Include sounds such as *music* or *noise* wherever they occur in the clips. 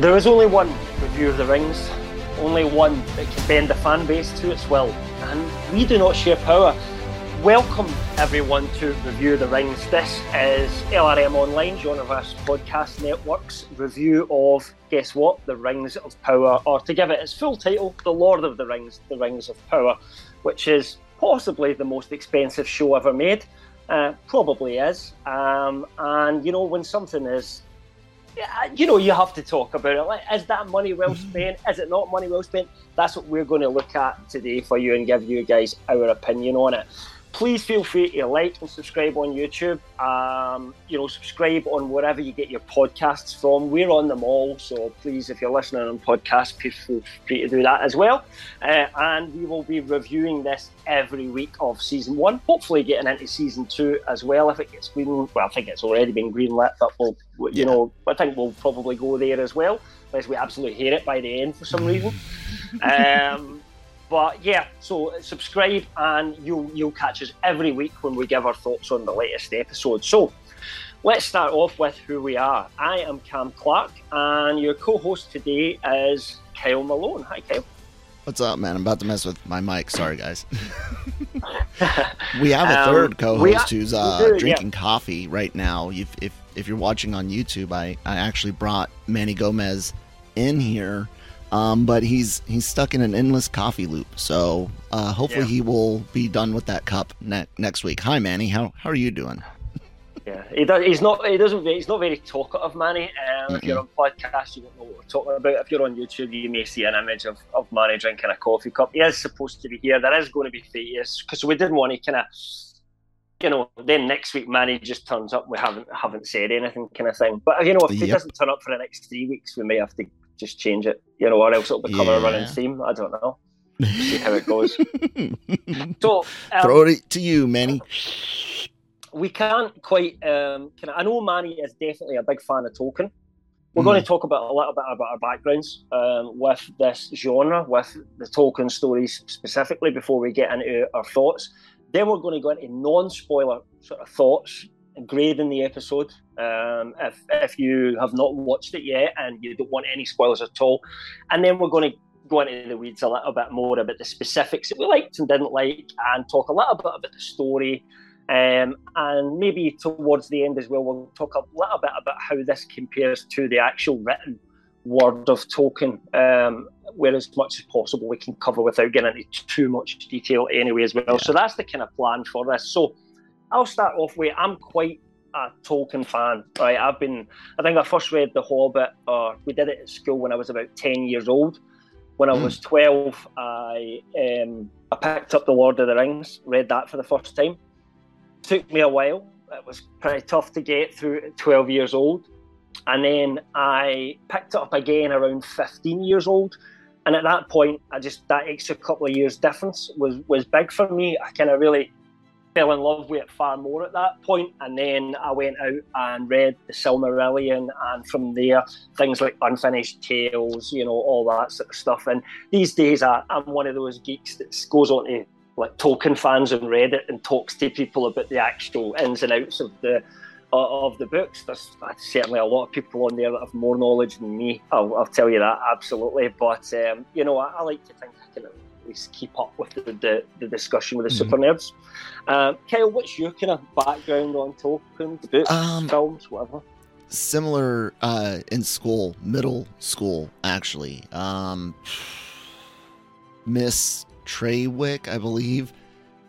There is only one review of the rings, only one that can bend the fan base to its will, and we do not share power. Welcome everyone to Review the Rings. This is LRM Online, Genreverse Podcast Network's review of, guess what, The Rings of Power, or to give it its full title, The Lord of the Rings, The Rings of Power, which is possibly the most expensive show ever made. Uh, probably is. Um, and, you know, when something is you know, you have to talk about it. Like, is that money well *laughs* spent? Is it not money well spent? That's what we're going to look at today for you and give you guys our opinion on it please feel free to like and subscribe on YouTube. Um, you know, subscribe on wherever you get your podcasts from. We're on them all, so please, if you're listening on podcast, please feel free to do that as well. Uh, and we will be reviewing this every week of season one. Hopefully, getting into season two as well if it gets green. Well, I think it's already been greenlit, but we'll, you yeah. know, I think we'll probably go there as well, unless we absolutely hate it by the end for some reason. *laughs* um, but yeah, so subscribe and you'll you'll catch us every week when we give our thoughts on the latest episode. So let's start off with who we are. I am Cam Clark, and your co-host today is Kyle Malone. Hi, Kyle. What's up, man? I'm about to mess with my mic. Sorry, guys. *laughs* we have a um, third co-host who's uh, do, drinking yeah. coffee right now. If, if if you're watching on YouTube, I I actually brought Manny Gomez in here um, but he's he's stuck in an endless coffee loop. So uh, hopefully yeah. he will be done with that cup ne- next week. Hi, Manny. How how are you doing? Yeah, he does, he's not. He doesn't. He's not very talkative, Manny. Um, if you're on podcast, you don't know what we're talking about. If you're on YouTube, you may see an image of, of Manny drinking a coffee cup. He is supposed to be here. There is going to be faces because we didn't want to kind of, you know. Then next week, Manny just turns up. We haven't haven't said anything, kind of thing. But you know, if yep. he doesn't turn up for the next three weeks, we may have to just change it, you know, or else it'll become yeah. a running theme. I don't know. see how it goes. *laughs* so um, throw it to you, Manny. We can't quite. Um, can I, I know Manny is definitely a big fan of Tolkien. We're mm. going to talk about a little bit about our backgrounds um, with this genre, with the Tolkien stories specifically, before we get into our thoughts. Then we're going to go into non-spoiler sort of thoughts grading the episode. Um, if if you have not watched it yet and you don't want any spoilers at all, and then we're going to go into the weeds a little bit more about the specifics that we liked and didn't like, and talk a little bit about the story. Um, and maybe towards the end as well, we'll talk a little bit about how this compares to the actual written word of Tolkien, um, where as much as possible we can cover without getting into too much detail anyway as well. Yeah. So that's the kind of plan for this. So I'll start off with I'm quite a Tolkien fan. Right, I've been. I think I first read The Hobbit, or we did it at school when I was about ten years old. When I mm. was twelve, I um, I picked up The Lord of the Rings, read that for the first time. Took me a while. It was pretty tough to get through at twelve years old, and then I picked it up again around fifteen years old. And at that point, I just that extra couple of years difference was was big for me. I kind of really fell in love with it far more at that point, and then I went out and read the Silmarillion, and from there things like Unfinished Tales, you know, all that sort of stuff. And these days, I, am one of those geeks that goes on to like Tolkien fans on Reddit and talks to people about the actual ins and outs of the of the books. There's certainly a lot of people on there that have more knowledge than me. I'll, I'll tell you that absolutely. But um, you know, I, I, like to think I can least keep up with the, the, the discussion with the mm-hmm. super nerds. Uh, Kyle, what's your kind of background on Tolkien, books, um, films, whatever? Similar uh, in school, middle school, actually. Um, *sighs* Miss Trawick, I believe,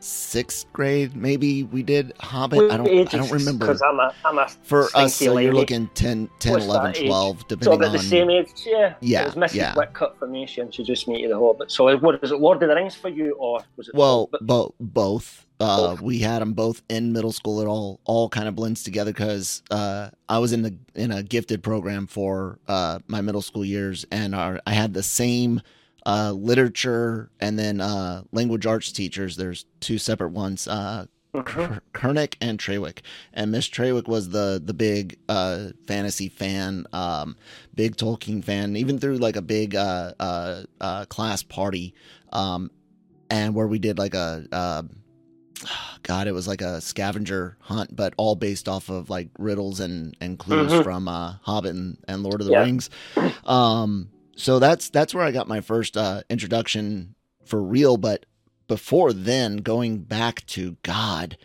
sixth grade, maybe we did Hobbit. I don't, I don't remember. Because I'm a, I'm a for us. So you're looking 10, 10 11, 12, depending so about on the same age. Yeah, yeah. It was Mrs. Yeah. Whitcutt for me. She introduced me to the Hobbit. So what is it? Lord of the Rings for you, or was it? Well, bo- both. uh, we had them both in middle school. It all all kind of blends together because uh, I was in the in a gifted program for uh, my middle school years, and our, I had the same uh, literature and then uh, language arts teachers. There's two separate ones. Uh, mm-hmm. Kernick and Trawick, and Miss Trawick was the the big uh, fantasy fan, um, big Tolkien fan, even through like a big uh, uh, uh class party, um, and where we did like a uh, God, it was like a scavenger hunt, but all based off of like riddles and and clues mm-hmm. from uh, Hobbit and, and, Lord of the yeah. Rings. Um, so that's that's where I got my first uh, introduction for real. But before then, going back to God,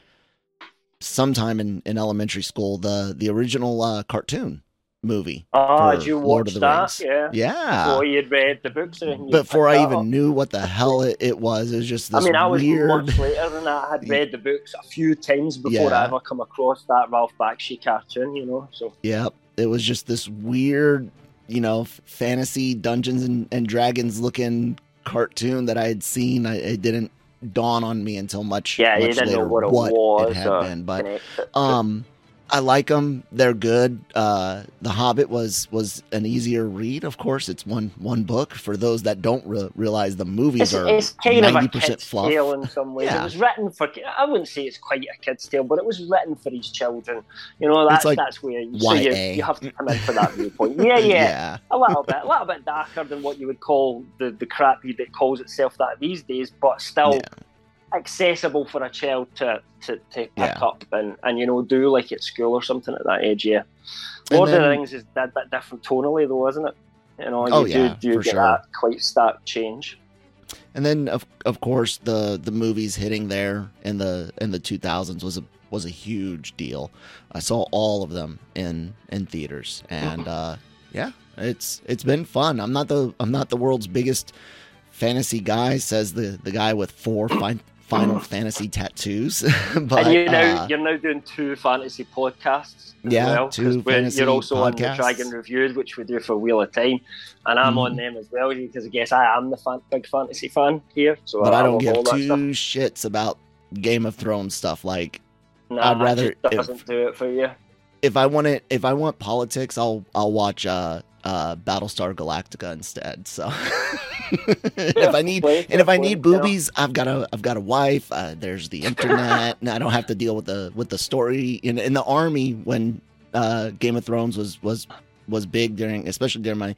sometime in, in elementary school, the the original uh, cartoon movie. Oh, did you Lord watch that? Rings. Yeah. Yeah. Before you'd read the books. Before I even up. knew what the hell it, it, was. It was just this I mean, I was weird... much later than that. I had *laughs* read the books a few times before yeah. I ever come across that Ralph Bakshi cartoon, you know? So. yeah, It was just this weird, you know, fantasy Dungeons and, and Dragons looking cartoon that I had seen. I, it didn't dawn on me until much, yeah, much later what, it, what it had uh, been. But, um, I like them. They're good. Uh, the Hobbit was was an easier read. Of course, it's one one book. For those that don't re- realize, the movies it's, are it's kind 90% of a kid's fluff. tale in some ways. Yeah. It was written for. I wouldn't say it's quite a kid's tale, but it was written for these children. You know, that's like that's where you, so you, you, have to come in for that viewpoint. Yeah, *laughs* yeah, yeah, a little bit, a little bit darker than what you would call the the crap that calls itself that these days, but still. Yeah accessible for a child to, to, to pick yeah. up and, and you know do like at school or something at that age. Yeah, Lord then, of the Rings is that bit different tonally though, isn't it? You know, you oh, yeah, do, do get sure. that quite stark change. And then of of course the the movies hitting there in the in the two thousands was a was a huge deal. I saw all of them in in theaters, and uh, yeah, it's it's been fun. I'm not the I'm not the world's biggest fantasy guy, says the the guy with four fine Final Fantasy tattoos. *laughs* but and you now uh, you're now doing two fantasy podcasts. yeah, well, two fantasy You're also podcasts. on the Dragon Reviews, which we do for Wheel of Time, and I'm mm. on them as well because I guess I am the fan, big fantasy fan here. So but I, I don't give two shits about Game of Thrones stuff. Like, nah, I'd rather doesn't if, do it for you. If I want it, if I want politics, I'll I'll watch uh uh, Battlestar Galactica instead. So *laughs* if I need and if I need boobies, I've got a I've got a wife. Uh, there's the internet, and I don't have to deal with the with the story in in the army when uh, Game of Thrones was was was big during especially during my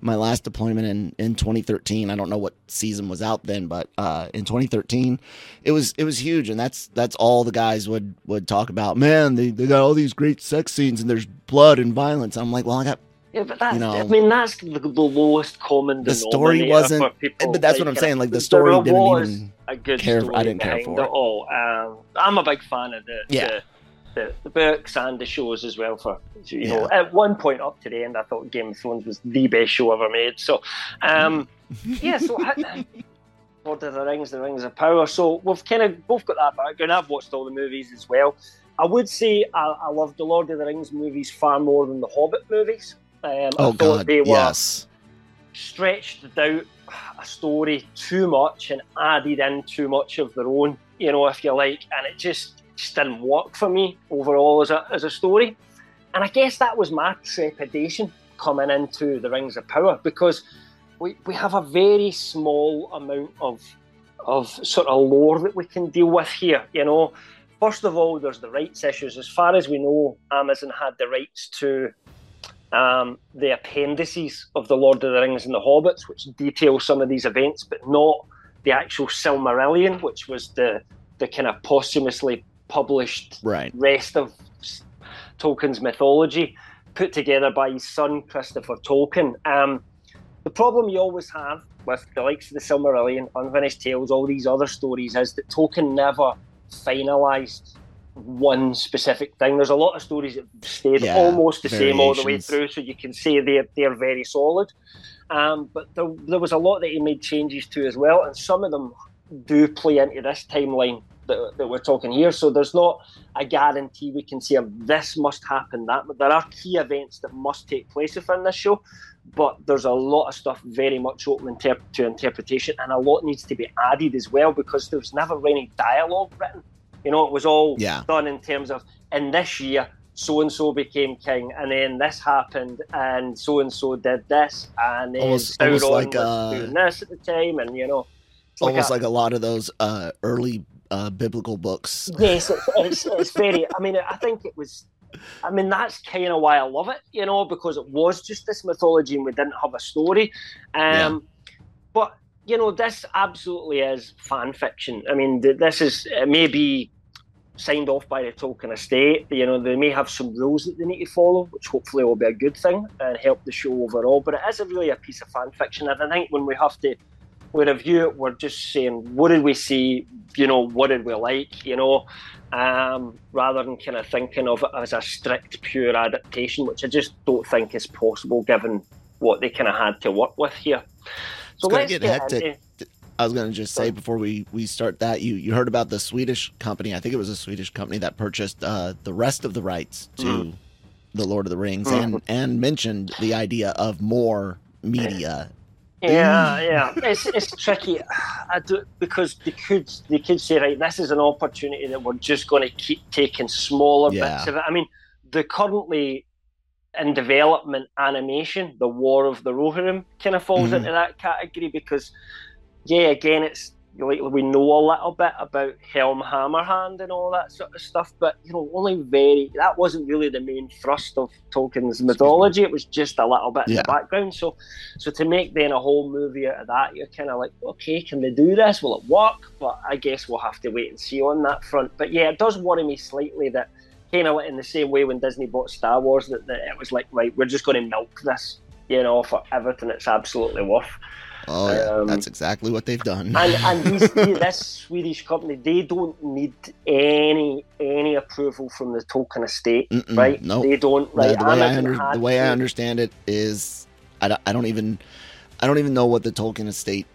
my last deployment in in 2013 i don't know what season was out then but uh in 2013 it was it was huge and that's that's all the guys would would talk about man they, they got all these great sex scenes and there's blood and violence i'm like well i got yeah, but that's, you know, I mean, that's the, the lowest common denominator. The story wasn't, but that's like, what I'm saying. Like the story didn't even a good care. For, I didn't care for it. all. Um, I'm a big fan of the, yeah. the, the, the books and the shows as well. For you yeah. know, at one point up to the end, I thought Game of Thrones was the best show ever made. So, um, *laughs* yeah. So, Lord of the Rings, The Rings of Power. So we've kind of both got that background. I've watched all the movies as well. I would say I, I love the Lord of the Rings movies far more than the Hobbit movies. Um, oh, I thought God, they were yes. stretched out a story too much and added in too much of their own, you know, if you like, and it just, just didn't work for me overall as a, as a story. And I guess that was my trepidation coming into the Rings of Power because we, we have a very small amount of of sort of lore that we can deal with here, you know. First of all, there's the rights issues. As far as we know, Amazon had the rights to um, the appendices of the Lord of the Rings and the Hobbits, which detail some of these events, but not the actual Silmarillion, which was the the kind of posthumously published right. rest of Tolkien's mythology, put together by his son Christopher Tolkien. Um, the problem you always have with the likes of the Silmarillion, Unfinished Tales, all these other stories is that Tolkien never finalised one specific thing. There's a lot of stories that stayed yeah, almost the same all the way through, so you can say they're they're very solid. Um, but there, there was a lot that he made changes to as well, and some of them do play into this timeline that, that we're talking here. So there's not a guarantee we can say this must happen. That but there are key events that must take place within this show. But there's a lot of stuff very much open inter- to interpretation, and a lot needs to be added as well because there was never any dialogue written You know, it was all yeah. done in terms of in this year so and so became king, and then this happened, and so and so did this, and then almost, almost like uh, doing this at the time, and you know, almost like a, like a lot of those uh, early uh, biblical books. Yes, it's, *laughs* it's, it's very. I mean, I think it was. I mean, that's kind of why I love it, you know, because it was just this mythology and we didn't have a story. Um, yeah. But you know, this absolutely is fan fiction. I mean, this is maybe signed off by the Tolkien estate. You know, they may have some rules that they need to follow, which hopefully will be a good thing and help the show overall. But it is a really a piece of fan fiction. And I think when we have to we review it, we're just saying, what did we see? You know, what did we like? You know, um, rather than kind of thinking of it as a strict, pure adaptation, which I just don't think is possible given what they kind of had to work with here. So let's get, get hectic. I was going to just say before we, we start that you you heard about the Swedish company. I think it was a Swedish company that purchased uh, the rest of the rights to mm. the Lord of the Rings mm. and and mentioned the idea of more media. Yeah, yeah, it's it's tricky. I do because they could they could say right, this is an opportunity that we're just going to keep taking smaller yeah. bits of it. I mean, the currently in development animation, the War of the Rohirrim, kind of falls mm-hmm. into that category because yeah, again, it's like we know a little bit about Helm Hammerhand and all that sort of stuff, but you know, only very that wasn't really the main thrust of Tolkien's mythology. It was just a little bit yeah. in the background. So, so to make then a whole movie out of that, you're kind of like, okay, can they do this? Will it work? But I guess we'll have to wait and see on that front. But yeah, it does worry me slightly that kind of in the same way when Disney bought Star Wars, that, that it was like, right, we're just going to milk this, you know, for everything it's absolutely worth. Oh yeah, um, that's exactly what they've done. and and *laughs* these, this Swedish company, they don't need any any approval from the Tolkien estate, Mm-mm, right? No, they don't. Right? the, way I, under, the way I understand it is, I don't, I don't even, I don't even know what the Tolkien estate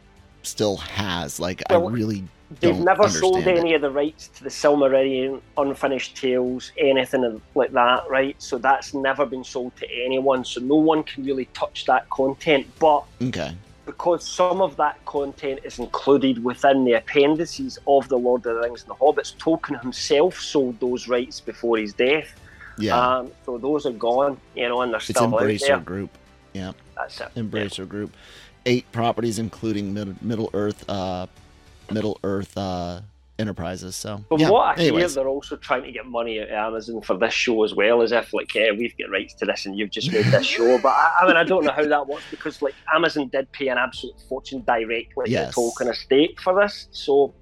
still has. Like, well, I really. They've never sold any of the rights to the Silmarillion, Unfinished Tales, anything like that, right? So that's never been sold to anyone. So no one can really touch that content. But okay because some of that content is included within the appendices of the Lord of the Rings and the Hobbits. Tolkien himself sold those rights before his death. Yeah. Um, so those are gone, you know, and they're it's still Embracer out there. Group. Yeah. That's it. Embracer yeah. Group. Eight properties, including Middle, Middle Earth, uh, Middle Earth uh, enterprises. So, from yeah. what I Anyways. hear, they're also trying to get money at Amazon for this show as well, as if like, yeah, we've got rights to this and you've just made this show. But I, I, mean, I don't know how that works because like Amazon did pay an absolute fortune directly yes. to Tolkien Estate for this, so.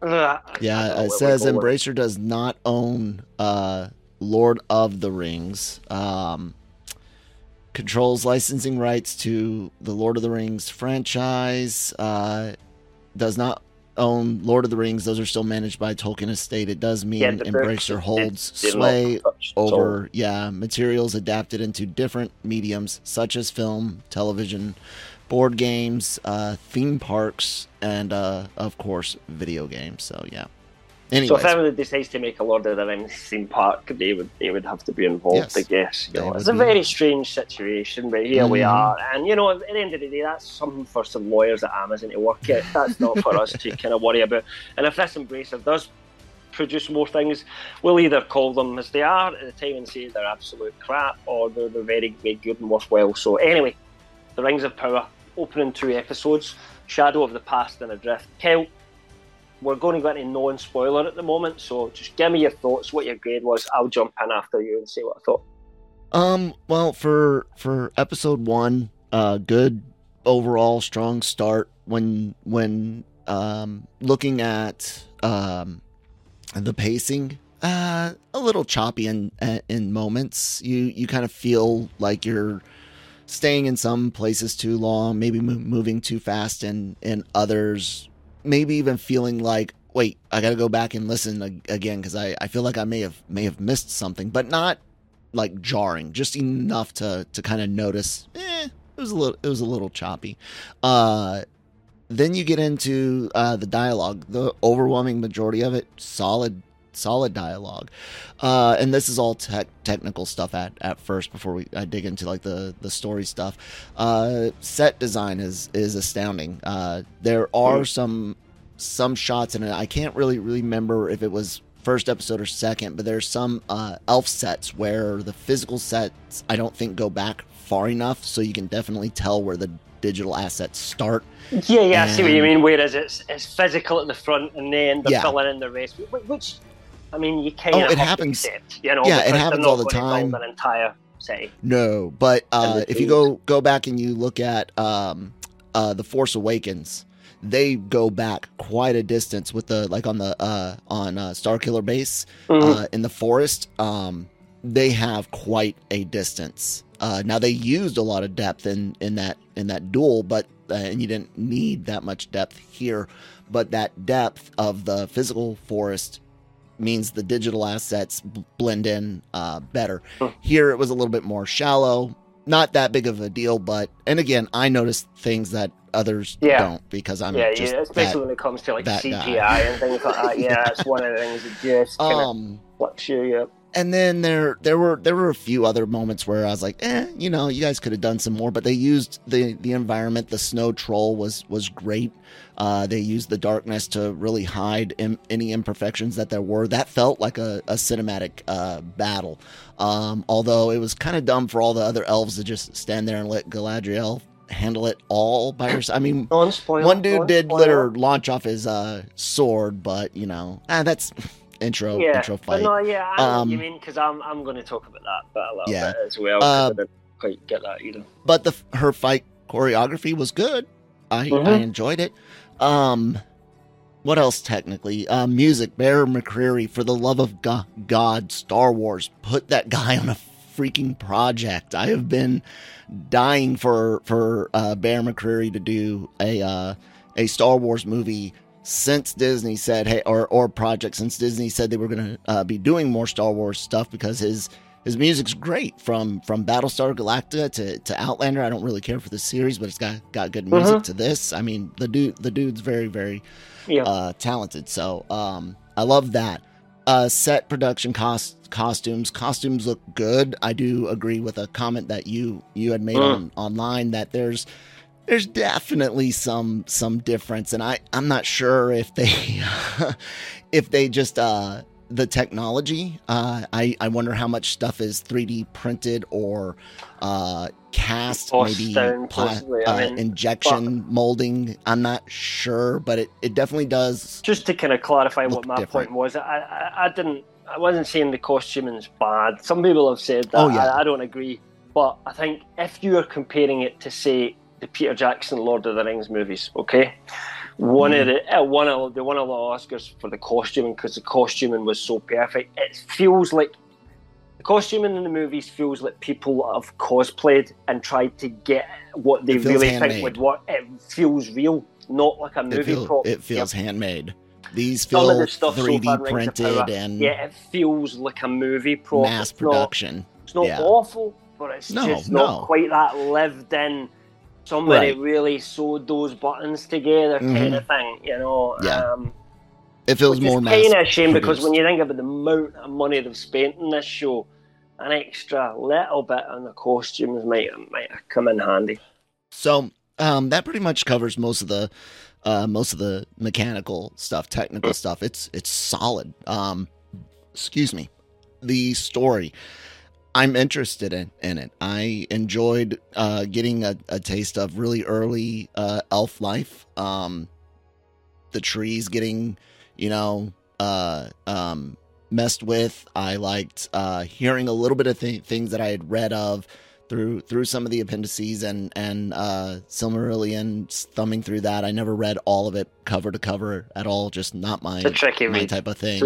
Uh, yeah, it says Embracer does not own uh, Lord of the Rings. Um, controls licensing rights to the Lord of the Rings franchise. Uh, does not own Lord of the Rings, those are still managed by Tolkien Estate. It does mean yeah, Embracer holds sway over yeah materials adapted into different mediums such as film, television, board games, uh, theme parks, and uh, of course video games. So yeah. Anyways. So if anyone decides to make a Lord of the Rings theme park, they would they would have to be involved, yes, I guess. You know, it's a be. very strange situation, but here mm-hmm. we are. And you know, at the end of the day, that's something for some lawyers at Amazon to work it. That's not for us to kind of worry about. And if this embracer does produce more things, we'll either call them as they are at the time and say they're absolute crap, or they're, they're very, very good and worthwhile. So anyway, the Rings of Power, opening two episodes, Shadow of the Past and Adrift. Kel, we're going to go into non spoiler at the moment, so just give me your thoughts, what your grade was. I'll jump in after you and say what I thought. Um, well, for for episode one, uh, good overall, strong start. When when um looking at um the pacing, uh, a little choppy in in moments. You you kind of feel like you're staying in some places too long, maybe moving too fast in in others maybe even feeling like, wait, I got to go back and listen again because I, I feel like I may have may have missed something, but not like jarring, just enough to to kind of notice. Eh, it was a little it was a little choppy. Uh, then you get into uh, the dialogue. The overwhelming majority of it solid solid dialogue. Uh, and this is all tech, technical stuff at, at first before we I dig into like the, the story stuff. Uh, set design is is astounding. Uh, there are some some shots in it. I can't really remember if it was first episode or second, but there's some uh, elf sets where the physical sets I don't think go back far enough, so you can definitely tell where the digital assets start. Yeah, yeah, and, I see what you mean. Whereas it's it's physical at the front, and then they're yeah. filling in the rest, which I mean, you can't. Oh, it happens. Accept, you know, yeah, it happens all the time. An entire say. No, but uh, if you go go back and you look at um, uh, the Force Awakens, they go back quite a distance with the like on the uh, on uh, Starkiller Base mm-hmm. uh, in the forest. Um, they have quite a distance. Uh, now they used a lot of depth in in that in that duel, but uh, and you didn't need that much depth here. But that depth of the physical forest means the digital assets blend in uh, better. Here it was a little bit more shallow, not that big of a deal, but and again, I noticed things that others yeah. don't because I'm yeah, just yeah, especially that, when it comes to like CGI guy. and things like that. Yeah, that's one of the things that just kind *laughs* um, of fluctuates you. And then there there were there were a few other moments where I was like, eh, you know, you guys could have done some more, but they used the the environment. The snow troll was was great. Uh, they used the darkness to really hide Im- any imperfections that there were. That felt like a, a cinematic uh, battle. Um, although it was kind of dumb for all the other elves to just stand there and let Galadriel handle it all by herself. I mean, one dude did let her launch off his uh, sword, but you know, ah, that's *laughs* intro yeah, intro fight. no, yeah, I um, you mean because I'm I'm going to talk about that but a little yeah. bit as well. Uh, I didn't quite get that either. But the her fight choreography was good. I mm-hmm. I enjoyed it. Um, what else technically? Uh, music. Bear McCreary, for the love of God, God, Star Wars, put that guy on a freaking project. I have been dying for for uh, Bear McCreary to do a uh, a Star Wars movie since Disney said, "Hey," or or project since Disney said they were going to uh, be doing more Star Wars stuff because his his music's great from from Battlestar Galactica to, to Outlander. I don't really care for the series, but it's got got good music uh-huh. to this. I mean, the dude the dude's very very yeah. uh, talented. So um, I love that. Uh, set production cost costumes costumes look good. I do agree with a comment that you you had made uh. on online that there's there's definitely some some difference and i i'm not sure if they *laughs* if they just uh the technology uh i i wonder how much stuff is 3d printed or uh cast or maybe pla- uh, mean, injection molding i'm not sure but it, it definitely does just to kind of clarify what my different. point was I, I, I didn't i wasn't saying the costuming's bad some people have said that oh, yeah. I, I don't agree but i think if you are comparing it to say the Peter Jackson Lord of the Rings movies. Okay, one mm. of the uh, one of the one of the Oscars for the costuming because the costuming was so perfect. It feels like the costuming in the movies feels like people have cosplayed and tried to get what they really handmade. think would work. It feels real, not like a movie it feel, prop. It feels yep. handmade. These feel 3D so printed and yeah, it feels like a movie prop. Mass production. It's not, it's not yeah. awful, but it's no, just not no. quite that lived in somebody right. really sewed those buttons together, mm-hmm. kind of thing. You know. Yeah. Um, it feels more kind of a shame because when you think about the amount of money they've spent in this show, an extra little bit on the costumes might might come in handy. So um, that pretty much covers most of the uh, most of the mechanical stuff, technical stuff. It's it's solid. Um, excuse me. The story. I'm interested in, in it. I enjoyed uh, getting a, a, taste of really early uh, elf life. Um, the trees getting, you know, uh, um, messed with. I liked uh, hearing a little bit of th- things that I had read of through through some of the appendices and and uh, Silmarillion, thumbing through that. I never read all of it cover to cover at all. Just not my, my type of thing.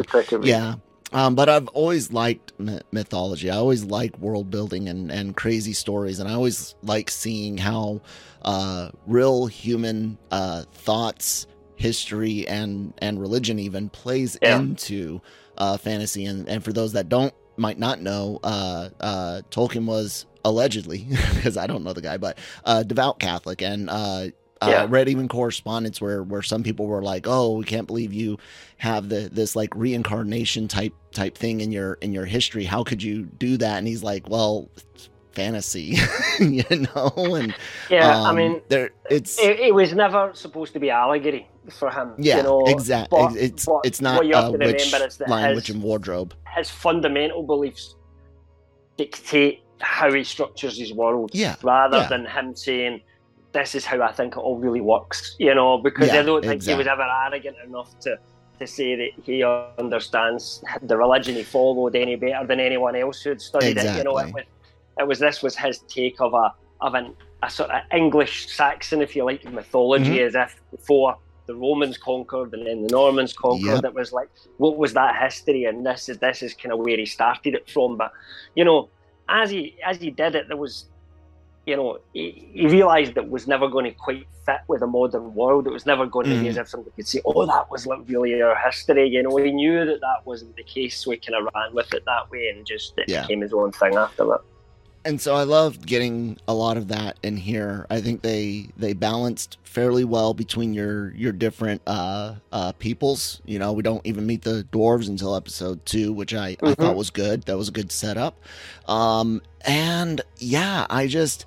Yeah. Um, but I've always liked mythology. I always like world building and, and crazy stories, and I always like seeing how uh, real human uh, thoughts, history, and and religion even plays yeah. into uh, fantasy. And, and for those that don't might not know, uh, uh, Tolkien was allegedly, *laughs* because I don't know the guy, but uh, devout Catholic, and uh, yeah. read even correspondence where where some people were like, "Oh, we can't believe you have the this like reincarnation type type thing in your in your history. How could you do that?" And he's like, "Well, fantasy, *laughs* you know." And yeah, um, I mean, there it's it, it, was never supposed to be allegory. for him. Yeah, you know? exactly. But, it's but it's not what uh, which line, his, in wardrobe. his fundamental beliefs dictate how he structures his world, Yeah, rather yeah. than him saying, "This is how I think it all really works." You know, because Yeah, I don't think exactly. he was ever arrogant enough to to say that he understands the religion he followed any better than anyone else who'd studied it. You know, it was, it was this was his take of a of an a sort of English Saxon, if you like, mythology, Mm-hmm. as if before the Romans conquered and then the Normans conquered. Yep. It was like, what was that history? And this is this is kind of where he started it from. But you know, as he as he did it, there was, you know, he, he realised it was never going to quite fit with the modern world. It was never going to be Mhm. as if somebody could say, "Oh, that was like really our history." You know, he knew that that wasn't the case, so he kind of ran with it that way and just it Yeah. became his own thing after that. and so I loved getting a lot of that in here. I think they they balanced fairly well between your your different uh uh peoples. You know, we don't even meet the dwarves until episode two, which I, I Mhm. thought was good. That was a good setup. Um and yeah, I just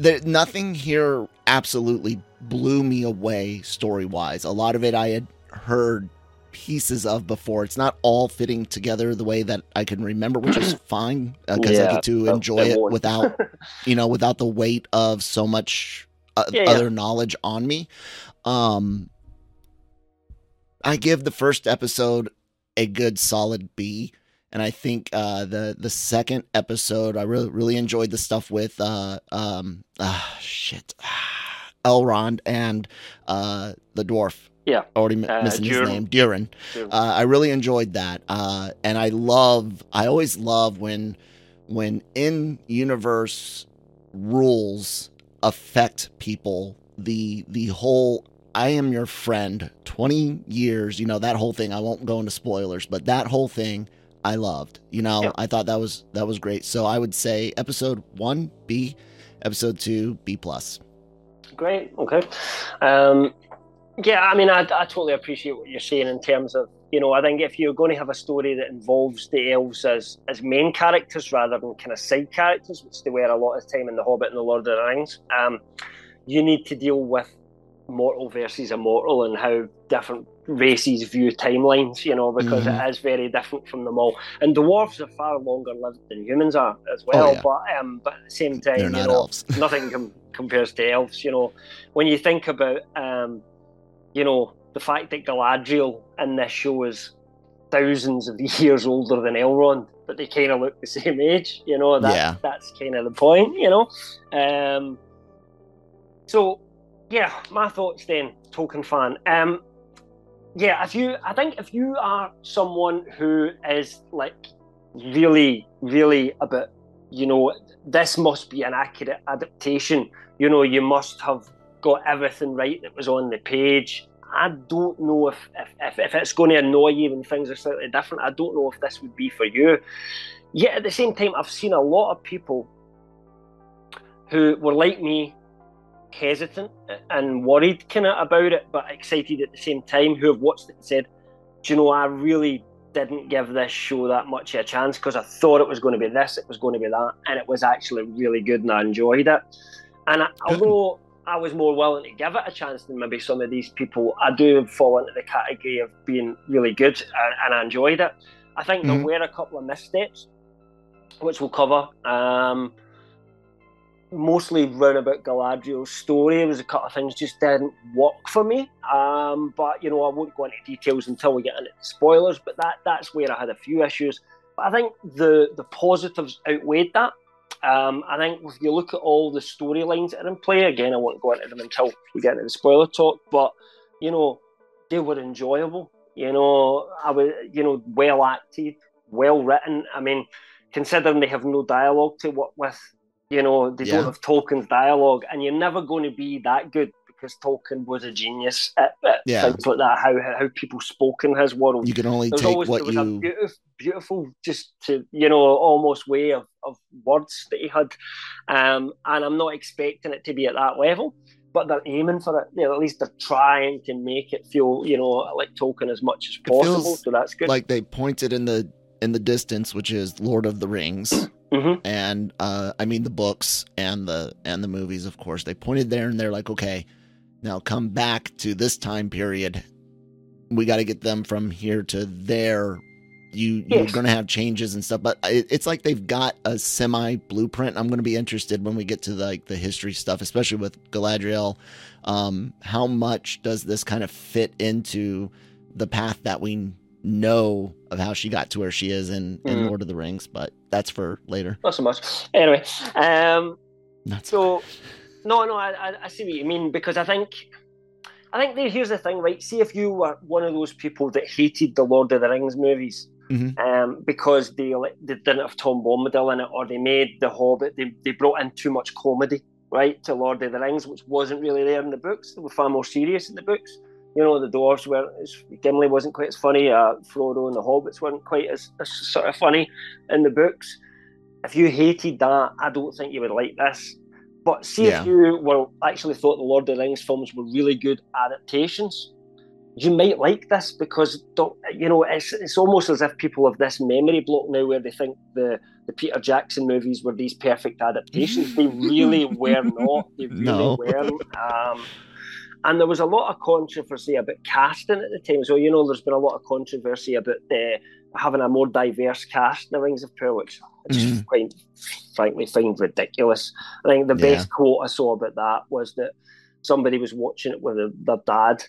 there nothing here absolutely blew me away story wise. A lot of it I had heard pieces of before. It's not all fitting together the way that I can remember, which is *clears throat* fine because I Yeah, get to enjoy it it without, *laughs* you know, without the weight of so much uh, Yeah, yeah. other knowledge on me. Um, I give the first episode a good solid B, and I think uh, the the second episode I really really enjoyed the stuff with uh um ah shit Elrond and uh the dwarf. Yeah. already mi- Uh, missing his name, Durin. Durin. Uh, I really enjoyed that, uh, and I love. I always love when when in universe rules affect people. The the whole I am your friend. Twenty years, you know that whole thing. I won't go into spoilers, but that whole thing I loved. You know, Yeah. I thought that was that was great. So I would say episode one B, episode two B plus. Great. Okay. Um, yeah, I mean, I, I totally appreciate what you're saying in terms of, you know, I think if you're going to have a story that involves the elves as, as main characters rather than kind of side characters, which they were a lot of time in The Hobbit and The Lord of the Rings, um, you need to deal with mortal versus immortal and how different races view timelines, you know, because Mhm. it is very different from them all. And dwarves are far longer lived than humans are as well, Oh, yeah. but um, but at the same time, They're you know, *laughs* nothing com- compares to elves. You know, when you think about, um, you know, the fact that Galadriel in this show is thousands of *laughs* years older than Elrond, but they kind of look the same age. You know, that, Yeah. that's kind of the point. You know, um, so yeah, my thoughts then, Tolkien fan. Um, yeah, if you, I think if you are someone who is like really, really about, you know, this must be an accurate adaptation. You know, you must have got everything right that was on the page. I don't know if if, if, if it's going to annoy you when things are slightly different. I don't know if this would be for you. Yet at the same time, I've seen a lot of people who were like me, hesitant and worried kind of about it, but excited at the same time, who have watched it and said, Do you know, I really didn't give this show that much of a chance because I thought it was going to be this, it was going to be that, and it was actually really good and I enjoyed it. And I, although I was more willing to give it a chance than maybe some of these people, I do fall into the category of being really good and, and I enjoyed it. I think Mhm. there were a couple of missteps, which we'll cover. Um, mostly round about Galadriel's story. There was a couple of things just didn't work for me. Um, but you know, I won't go into details until we get into spoilers. But that that's where I had a few issues. But I think the the positives outweighed that. Um, I think if you look at all the storylines that are in play, again, I won't go into them until we get into the spoiler talk. But you know, they were enjoyable. You know, I was, you know, well acted, well written. I mean, considering they have no dialogue to work with, you know, they Yeah. don't have Tolkien's dialogue, and you're never going to be that good because Tolkien was a genius at, at Yeah. things like that. How how people spoke in his world. You can only There's take always what there was a you. beautiful, beautiful, just to you know, almost way of, of words that he had, um, and I'm not expecting it to be at that level, but they're aiming for it. You know, at least they're trying to make it feel, you know, like Tolkien as much as possible. So that's good. Like they pointed in the in the distance, which is Lord of the Rings. Hmm and uh, I mean the books and the and the movies, of course. They pointed there and they're like, okay, now come back to this time period. We got to get them from here to there. You you're going to have changes and stuff, but it, it's like they've got a semi blueprint. I'm going to be interested when we get to the, like the history stuff, especially with Galadriel. Um, how much does this kind of fit into the path that we know of how she got to where she is in, in mm. Lord of the Rings, but that's for later. Not so much. Anyway, um, Not so, so *laughs* no, no, I, I see what you mean because I think, I think here's the thing, right? See if you were one of those people that hated the Lord of the Rings movies. Mm-hmm. Um, because they, they didn't have Tom Bombadil in it, or they made the Hobbit. They, they brought in too much comedy, right, to Lord of the Rings, which wasn't really there in the books. They were far more serious in the books you know, the dwarves weren't as Gimli wasn't quite as funny. Uh, Frodo and the hobbits weren't quite as, as, sort of funny in the books. If you hated that, I don't think you would like this. But see yeah. if you were actually thought the Lord of the Rings films were really good adaptations, you might like this because you know it's it's almost as if people have this memory block now where they think the the Peter Jackson movies were these perfect adaptations. they really *laughs* were not. They really no. weren't. Um, and there was a lot of controversy about casting at the time. So, you know, there's been a lot of controversy about uh, having a more diverse cast in the Rings of Power, which I just mm-hmm. quite frankly find ridiculous. I think the yeah. best quote I saw about that was that somebody was watching it with their dad,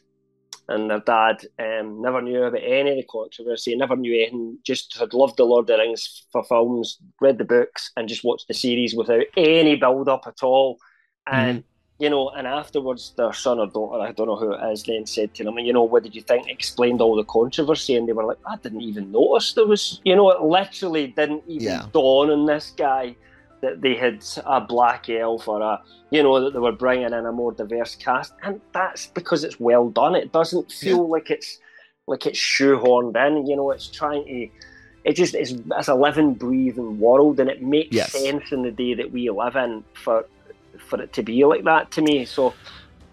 and their dad um, never knew about any of the controversy, never knew anything, just had loved the Lord of the Rings for films, read the books, and just watched the series without any build up at all. And mm-hmm you know, and afterwards their son or daughter, I don't know who it is, then said to them, you know, what did you think? Explained all the controversy, and they were like, I didn't even notice there was, you know, it literally didn't even yeah. dawn on this guy that they had a black elf or a, you know, that they were bringing in a more diverse cast, and that's because it's well done. It doesn't feel yeah. like it's like it's shoehorned in. You know, it's trying to. It just is. It's a living, breathing world, and it makes yes. sense in the day that we live in for for it to be like that to me. So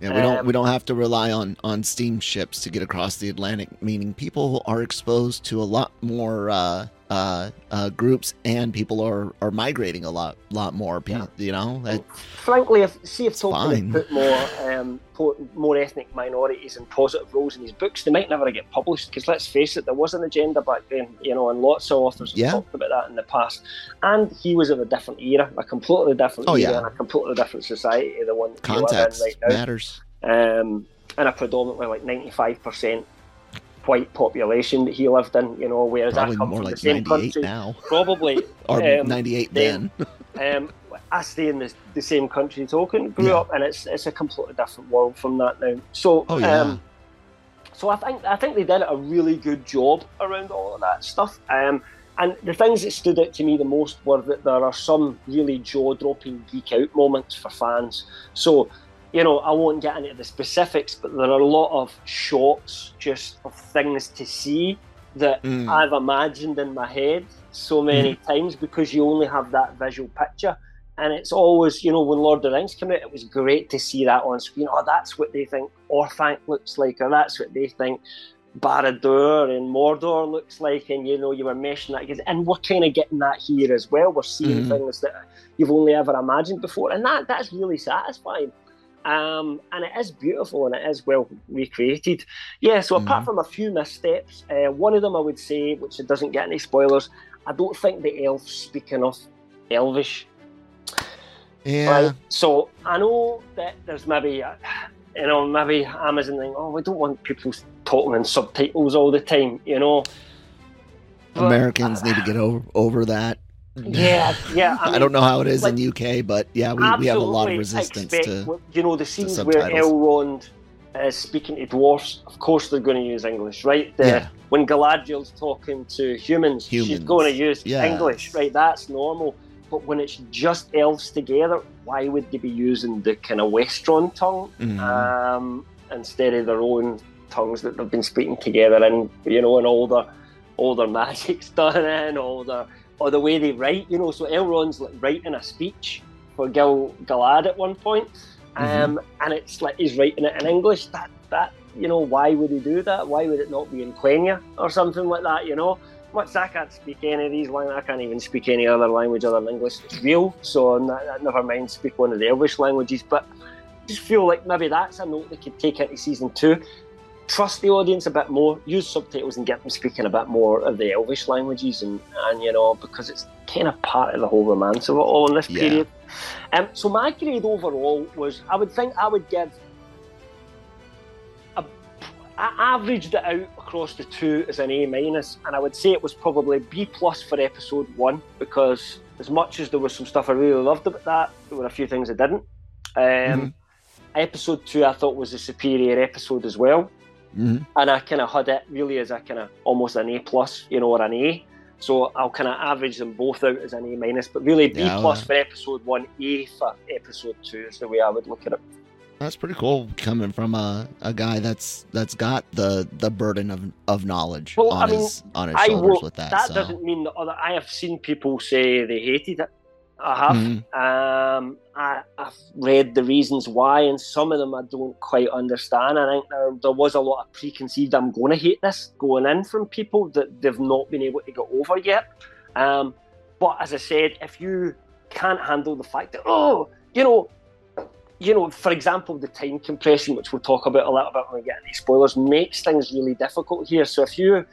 yeah, we don't we um, don't have to rely on on steamships to get across the Atlantic. Meaning, people are exposed to a lot more uh, uh, uh, groups, and people are, are migrating a lot lot more. Yeah. You know, that, frankly, if see if Tolkien put more um, more ethnic minorities in positive roles in his books, they might never get published. Because let's face it, there was an agenda back then. You know, and lots of authors have yeah. talked about that in the past. And he was of a different era, a completely different oh, era, yeah. and a completely different society. The one context right matters. Um, and a predominantly like ninety five percent white population that he lived in, you know, whereas probably I come from like the same country. Now. Probably. *laughs* or um, 98 then. *laughs* um, I stay in the, the same country Tolkien grew yeah. up, and it's it's a completely different world from that now. So, oh, yeah. um, so I think I think they did a really good job around all of that stuff. Um, and the things that stood out to me the most were that there are some really jaw dropping geek out moments for fans. So you know, I won't get into the specifics, but there are a lot of shots just of things to see that mm. I've imagined in my head so many mm. times because you only have that visual picture. And it's always, you know, when Lord of the Rings came out, it was great to see that on screen. Oh, that's what they think Orthanc looks like, or that's what they think Barad-dûr and Mordor looks like, and you know, you were meshing that, and we're kind of getting that here as well. We're seeing mm things that you've only ever imagined before, and that that's really satisfying. Um, and it is beautiful and it is well recreated. Yeah, so apart mm-hmm. from a few missteps, uh, one of them I would say, which it doesn't get any spoilers, I don't think the elves speak enough Elvish. Yeah. Right? So I know that there's maybe, uh, you know, maybe Amazon think, oh, we don't want people talking in subtitles all the time, you know. But, Americans uh, need to get over over that. Yeah, *laughs* yeah. I, mean, I, don't know how it is like, in UK, but yeah, we, we have a lot of resistance expect, to. You know, the scenes where Elrond is speaking to dwarfs, of course they're going to use English, right? The, yeah. When Galadriel's talking to humans, humans. she's going to use yes. English, right? That's normal. But when it's just elves together, why would they be using the kind of Westron tongue mm-hmm. um, instead of their own tongues that they've been speaking together in, you know, and all the all their *laughs* magic's done in, all their or the way they write, you know. So Elrond's like writing a speech for Gil Galad at one point, mm-hmm. um, mm-hmm. and it's like he's writing it in English. That that you know, why would he do that? Why would it not be in Quenya or something like that? You know, much I can't speak any of these languages. I can't even speak any other language other than English. It's real, so never mind speak one of the Elvish languages. But I just feel like maybe that's a note they could take into season two. Trust the audience a bit more, use subtitles and get them speaking a bit more of the Elvish languages, and, and you know, because it's kind of part of the whole romance of it all in this yeah. period. Um, so my grade overall was, I would think I would give I averaged it out across the two as an A minus, and I would say it was probably B plus for episode one because as much as there was some stuff I really loved about that, there were a few things I didn't. Um, mm-hmm. Episode two I thought was a superior episode as well, mm-hmm. and I kind of had it really as a kind of almost an A plus, you know, or an A. So I'll kind of average them both out as an A minus, but really B yeah, plus for episode one, A for episode two is the way I would look at it. That's pretty cool coming from a, a guy that's that's got the the burden of, of knowledge well, on I mean, his on his I shoulders will, with that. That so. doesn't mean that other. I have seen people say they hated it. I have. Mm-hmm. Um, I, have read the reasons why, and some of them I don't quite understand. I think there, there was a lot of preconceived. I'm going to hate this going in from people that they've not been able to get over yet. Um, but as I said, if you can't handle the fact that oh, you know, you know, for example, the time compression, which we'll talk about a little bit when we get into spoilers, makes things really difficult here. So if you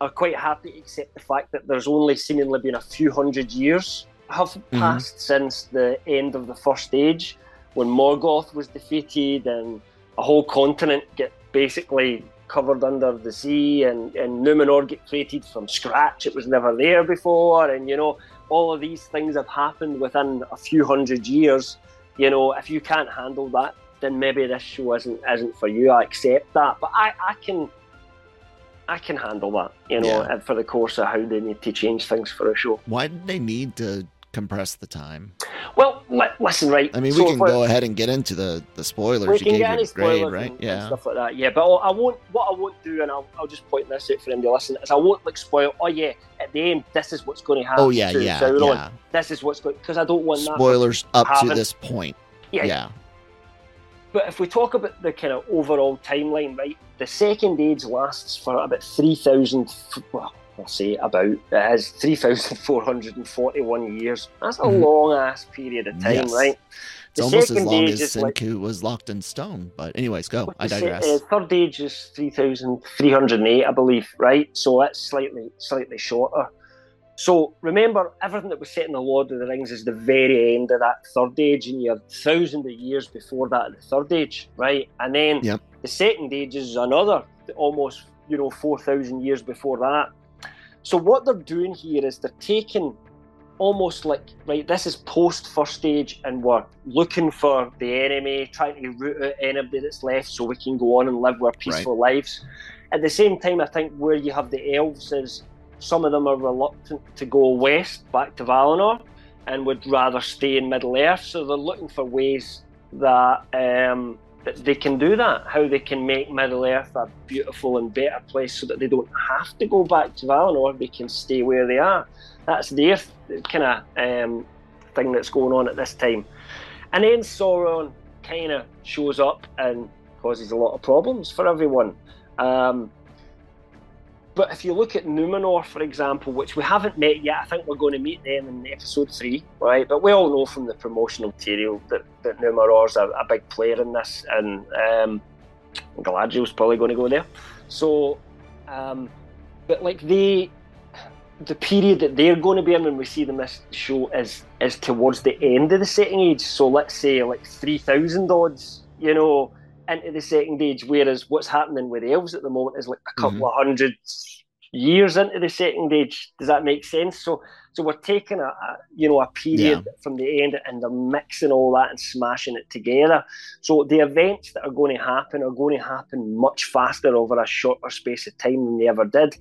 are quite happy to accept the fact that there's only seemingly been a few hundred years have mm-hmm. passed since the end of the first age, when Morgoth was defeated and a whole continent get basically covered under the sea and, and Numenor get created from scratch. It was never there before. And, you know, all of these things have happened within a few hundred years you know, if you can't handle that, then maybe this show isn't isn't for you. I accept that, but I, I can I can handle that, you know, yeah. for the course of how they need to change things for a show. Why did they need to compress the time? Well, listen, right. I mean, so we can go ahead and get into the the spoilers. We can get into grade, right? And, yeah, and stuff like that. Yeah, but I won't. What I won't do, and I'll, I'll just point this out for them to listen, is I won't like spoil. Oh yeah, at the end, this is what's going to happen. Oh yeah, to yeah, Sauron. yeah. This is what's going because I don't want spoilers up to this point. Yeah. yeah. But if we talk about the kind of overall timeline, right, the second age lasts for about 3,000, well, I'll say about, it has 3,441 years. That's a mm-hmm. long ass period of time, yes. right? The it's almost as long as Senku like, was locked in stone. But anyways, go. I digress. Uh, third age is 3,308, I believe, right? So it's slightly slightly shorter. So remember, everything that was set in the Lord of the Rings is the very end of that third age, and you have thousands of years before that, the third age, right? And then yep. the second age is another almost, you know, four thousand years before that. So what they're doing here is they're taking almost like right, this is post first age and we're looking for the enemy, trying to root out anybody that's left, so we can go on and live our peaceful right. lives. At the same time, I think where you have the elves is some of them are reluctant to go west back to Valinor and would rather stay in Middle Earth. So they're looking for ways that, um, that they can do that, how they can make Middle Earth a beautiful and better place so that they don't have to go back to Valinor, they can stay where they are. That's their kind of um, thing that's going on at this time. And then Sauron kind of shows up and causes a lot of problems for everyone. Um, but if you look at Numenor, for example, which we haven't met yet, I think we're going to meet them in episode three, right? But we all know from the promotional material that, that Numenor's a, a big player in this, and um, Galadriel's probably going to go there. So, um, but like they, the period that they're going to be in when we see them this show is is towards the end of the second age. So let's say like three thousand odds, you know into the second age, whereas what's happening with elves at the moment is like a couple mm-hmm. of hundred years into the second age. Does that make sense? So, so we're taking a, a you know a period yeah. from the end and they're mixing all that and smashing it together. So the events that are going to happen are going to happen much faster over a shorter space of time than they ever did.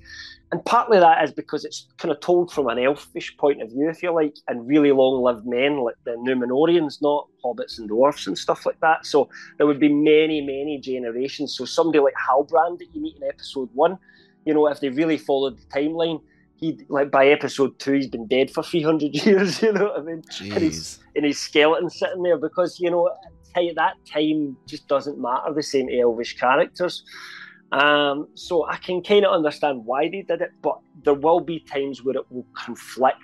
And partly that is because it's kind of told from an elfish point of view, if you like, and really long lived men like the Numenorians, not hobbits and dwarfs and stuff like that. So there would be many, many generations. So somebody like Halbrand that you meet in episode one, you know, if they really followed the timeline, he'd like by episode two, he's been dead for three hundred *laughs* years. You know what I mean? Jeez. And his, and his skeleton sitting there because you know at that time just doesn't matter the same elvish characters. Um, so I can kind of understand why they did it, but there will be times where it will conflict,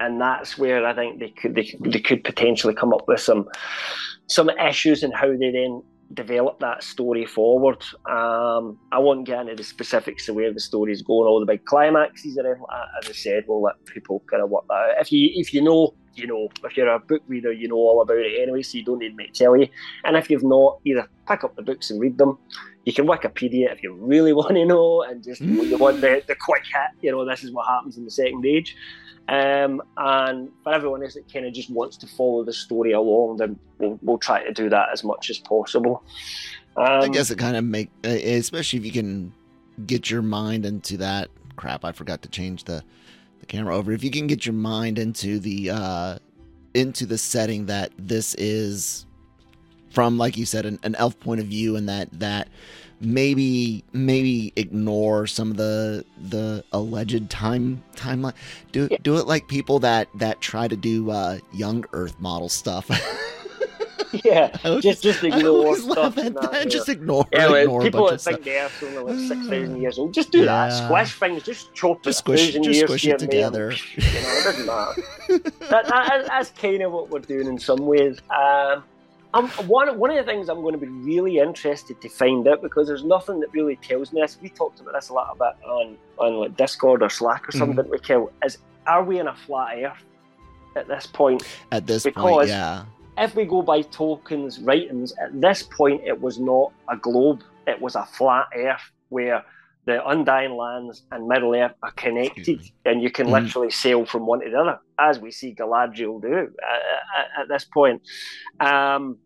and that's where I think they could they, they could potentially come up with some some issues in how they then develop that story forward. Um, I won't get into the specifics of where the story is going, all the big climaxes or anything. As I said, we'll let people kind of work that out. If you if you know, you know. If you're a book reader, you know all about it anyway, so you don't need me to tell you. And if you've not, either pick up the books and read them. You can Wikipedia if you really *laughs* want to know, and just mm. you want the, the quick hit. You know, this is what happens in the second age. Um, and for everyone else that kind of just wants to follow the story along, then we'll, we'll try to do that as much as possible. Um, I guess it kind of make, especially if you can get your mind into that. Crap, I forgot to change the the camera over. If you can get your mind into the uh, into the setting that this is from, like you said, an, an elf point of view, and that that maybe maybe ignore some of the the alleged time timeline. Do yeah. do it like people that that try to do uh, young Earth model stuff. *laughs* yeah, *laughs* just just ignore stuff. At that, that. Just ignore. Yeah, ignore people that think the Earth's only like six thousand *sighs* years old, just do yeah. that. Squish things, just chop just it squish, just years squish it together. you know, it doesn't matter. *laughs* that, that, that's kind of what we're doing in some ways. Um, I'm, one, one of the things I'm going to be really interested to find out because there's nothing that really tells me this. We talked about this a little bit on, on like Discord or Slack or something. Mm-hmm. We kill is are we in a flat Earth at this point? At this because point, yeah. If we go by Tolkien's writings, at this point it was not a globe; it was a flat Earth where the Undying Lands and Middle Earth are connected, and you can mm-hmm. literally sail from one to the other, as we see Galadriel do at, at, at this point. Um,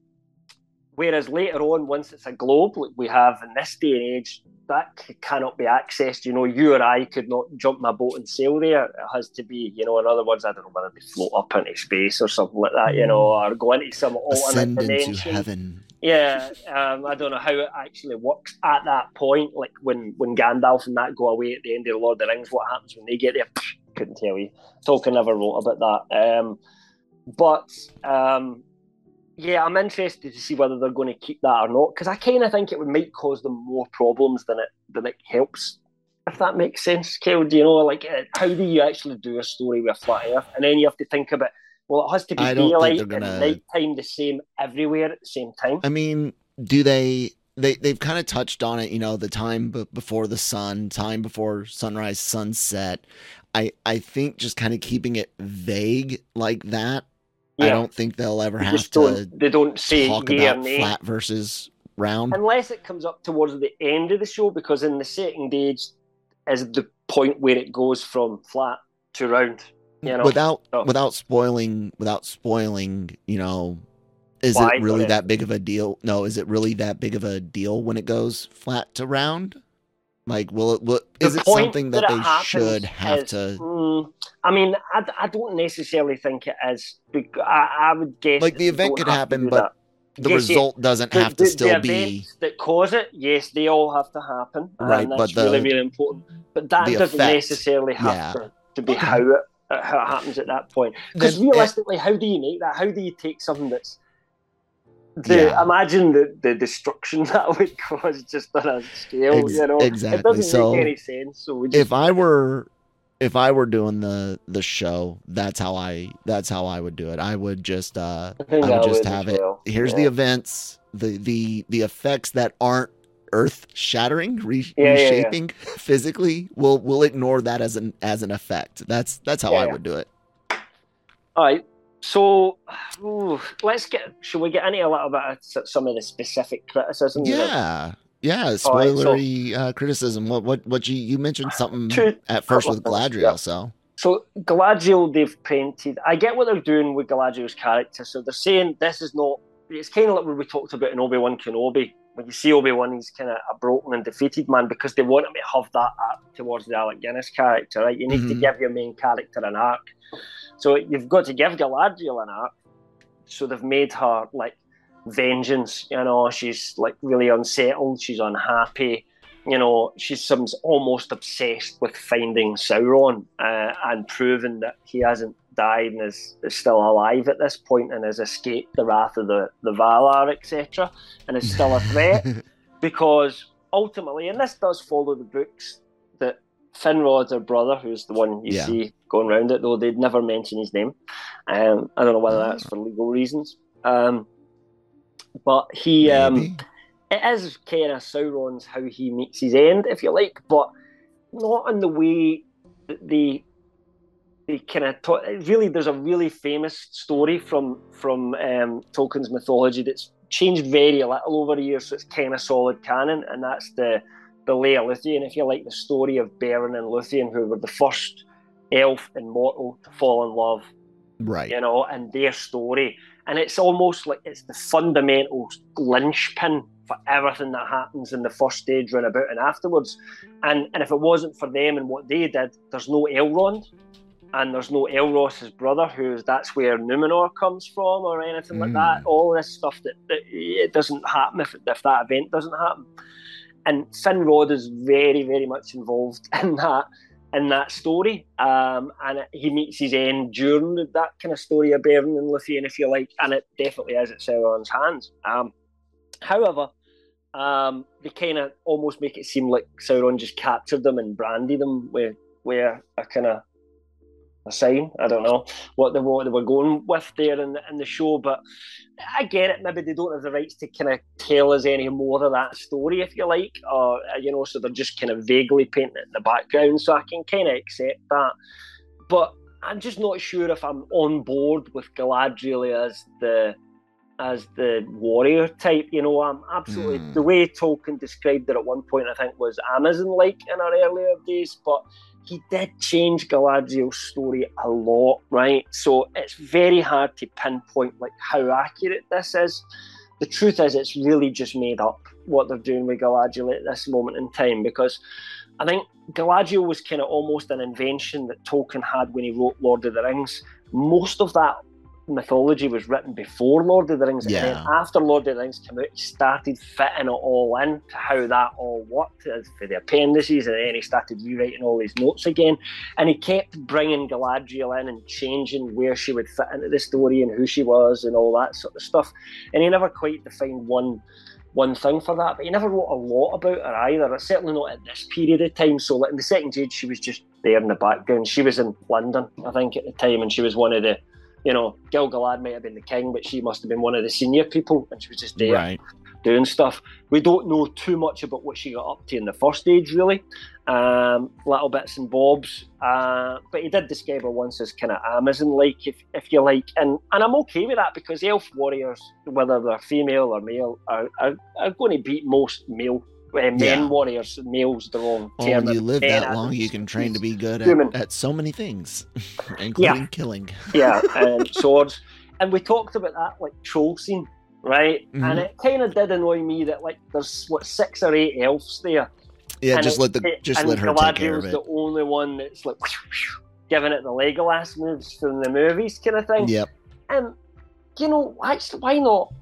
Whereas later on, once it's a globe, like we have in this day and age, that cannot be accessed. You know, you or I could not jump my boat and sail there. It has to be, you know, in other words, I don't know whether they float up into space or something like that, you know, or go into some alternate dimension. Into heaven. Yeah, um, I don't know how it actually works at that point. Like when when Gandalf and that go away at the end of the Lord of the Rings, what happens when they get there? Couldn't tell you. Tolkien never wrote about that. Um, but um, yeah, I'm interested to see whether they're going to keep that or not because I kind of think it would might cause them more problems than it than it helps. If that makes sense, Kel, do you know like uh, how do you actually do a story with a flat Earth, and then you have to think about well, it has to be daylight gonna... and nighttime the same everywhere at the same time. I mean, do they? They they've kind of touched on it, you know, the time b- before the sun, time before sunrise, sunset. I I think just kind of keeping it vague like that yeah. I don't think they'll ever have to. They don't say talk about flat versus round unless it comes up towards the end of the show. Because in the second age is the point where it goes from flat to round. You know? Without so. without spoiling without spoiling, you know, is Why? it really that big of a deal? No, is it really that big of a deal when it goes flat to round? Like, will it? Will, is it something that, that they should have is, to? Mm, I mean, I, I don't necessarily think it is. I, I would guess like the event could happen, but that. the yes, result doesn't the, have to the, still the be that cause it. Yes, they all have to happen, right? but the, really, really important. But that doesn't effect, necessarily have yeah. to, to be how it how it happens at that point. Because realistically, it, how do you make that? How do you take something that's the, yeah. imagine the, the destruction *laughs* that would cause just on a scale, Ex- you know. Exactly. It doesn't so make any sense. So just... if I were if I were doing the the show, that's how I that's how I would do it. I would just uh I, I would just have it. Well. Here's yeah. the events, the the the effects that aren't earth shattering, re- yeah, reshaping yeah, *laughs* physically. We'll we'll ignore that as an as an effect. That's that's how I would do it. All right. So ooh, let's get. Should we get into a little bit of some of the specific criticism? Yeah, yeah. Spoilery right, so, uh, criticism. What what what you you mentioned something two, at first with Galadriel. Yeah. So so Galadriel, they've painted. I get what they're doing with Galadriel's character. So they're saying this is not. It's kind of like what we talked about in Obi Wan Kenobi. When you see Obi Wan, he's kind of a broken and defeated man because they want him to have that arc towards the Alec Guinness character, right? You need mm-hmm. to give your main character an arc. So you've got to give Galadriel an arc. So they've made her like vengeance. You know, she's like really unsettled. She's unhappy. You know, she's some almost obsessed with finding Sauron uh, and proving that he hasn't died and is, is still alive at this point and has escaped the wrath of the, the Valar, etc., and is still a threat. *laughs* because ultimately, and this does follow the books, that Finrod's her brother, who's the one you yeah. see going around it, though they'd never mention his name. Um, I don't know whether that's for legal reasons. Um, but he um, it is kind of Sauron's how he meets his end, if you like, but not in the way that they they kind of talk, really. There's a really famous story from from um, Tolkien's mythology that's changed very little over the years, so it's kind of solid canon, and that's the the Leia Luthien, if you like, the story of Beren and Luthien, who were the first elf and mortal to fall in love, right? You know, and their story, and it's almost like it's the fundamental linchpin for everything that happens in the first age roundabout and afterwards. And and if it wasn't for them and what they did, there's no Elrond and there's no Elros's brother, who's that's where Numenor comes from, or anything mm. like that. Hmm. All this stuff that, that, it doesn't happen if, if that event doesn't happen. And Finrod is very, very much involved *laughs* in that in that story, um, and it, he meets his end during that kind of story of Beren and Luthien, if you like, and it definitely is at Sauron's hands. Um, however, um, they kind of almost make it seem like Sauron just captured them and branded them with, with a kind of a sign. I don't know what they, what they were going with there in the, in the show, but I get it. Maybe they don't have the rights to kind of tell us any more of that story, if you like, or uh, you know, so they're just kind of vaguely painting it in the background. So I can kind of accept that, but I'm just not sure if I'm on board with Galadriel as the as the warrior type. You know, I'm absolutely mm. the way Tolkien described it at one point. I think was Amazon like in our earlier days, but he did change Galadriel's story a lot, right? So it's very hard to pinpoint like how accurate this is. The truth is, it's really just made up what they're doing with Galadriel at this moment in time because I think Galadriel was kind of almost an invention that Tolkien had when he wrote Lord of the Rings. Most of that mythology was written before Lord of the Rings, yeah. and then after Lord of the Rings came out, he started fitting it all in to how that all worked uh, for the appendices, and then he started rewriting all his notes again, and he kept bringing Galadriel in and changing where she would fit into the story and who she was and all that sort of stuff, and he never quite defined one one thing for that, but he never wrote a lot about her either. It's Certainly not at this period of time. So, like in the second age, she was just there in the background. She was in Lindon, I think, at the time, and she was one of the you know, Gil Galad might have been the king, but she must have been one of the senior people, and she was just there right. doing stuff. We don't know too much about what she got up to in the first age, really. Um, little bits and bobs, uh, but he did describe her once as kind of Amazon-like, if, if you like, and and I'm okay with that because elf warriors, whether they're female or male, are, are, are going to beat most male men yeah. warriors, males the wrong well. When you live that long, you can train to be good at, at so many things, *laughs* including yeah. killing. yeah, and *laughs* swords. And we talked about that like troll scene, right? Mm-hmm. And it kind of did annoy me that like there's what six or eight elves there. Yeah, and just it, let the just let her take care of it. the only one that's like *laughs* giving it the Legolas moves from the movies, kind of thing. Yep. And you know, actually, why not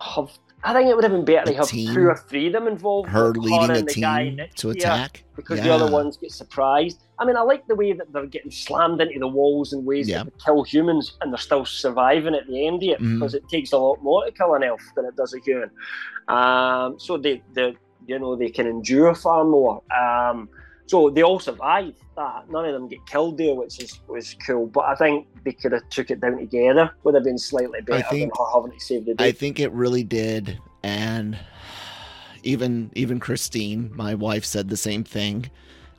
have I think it would have been better to have two or three of them involved. Her leading a team to attack. Because yeah. the other ones get surprised. I mean, I like the way that they're getting slammed into the walls in ways yeah. that kill humans and they're still surviving at the end of it mm. because it takes a lot more to kill an elf than it does a human. Um, so they, they, you know, they can endure far more. Um, so they all survived that. None of them get killed there, which is was cool. But I think they could have took it down together. Would have been slightly better think, than having to save the day. I think it really did, and even even Christine, my wife, said the same thing.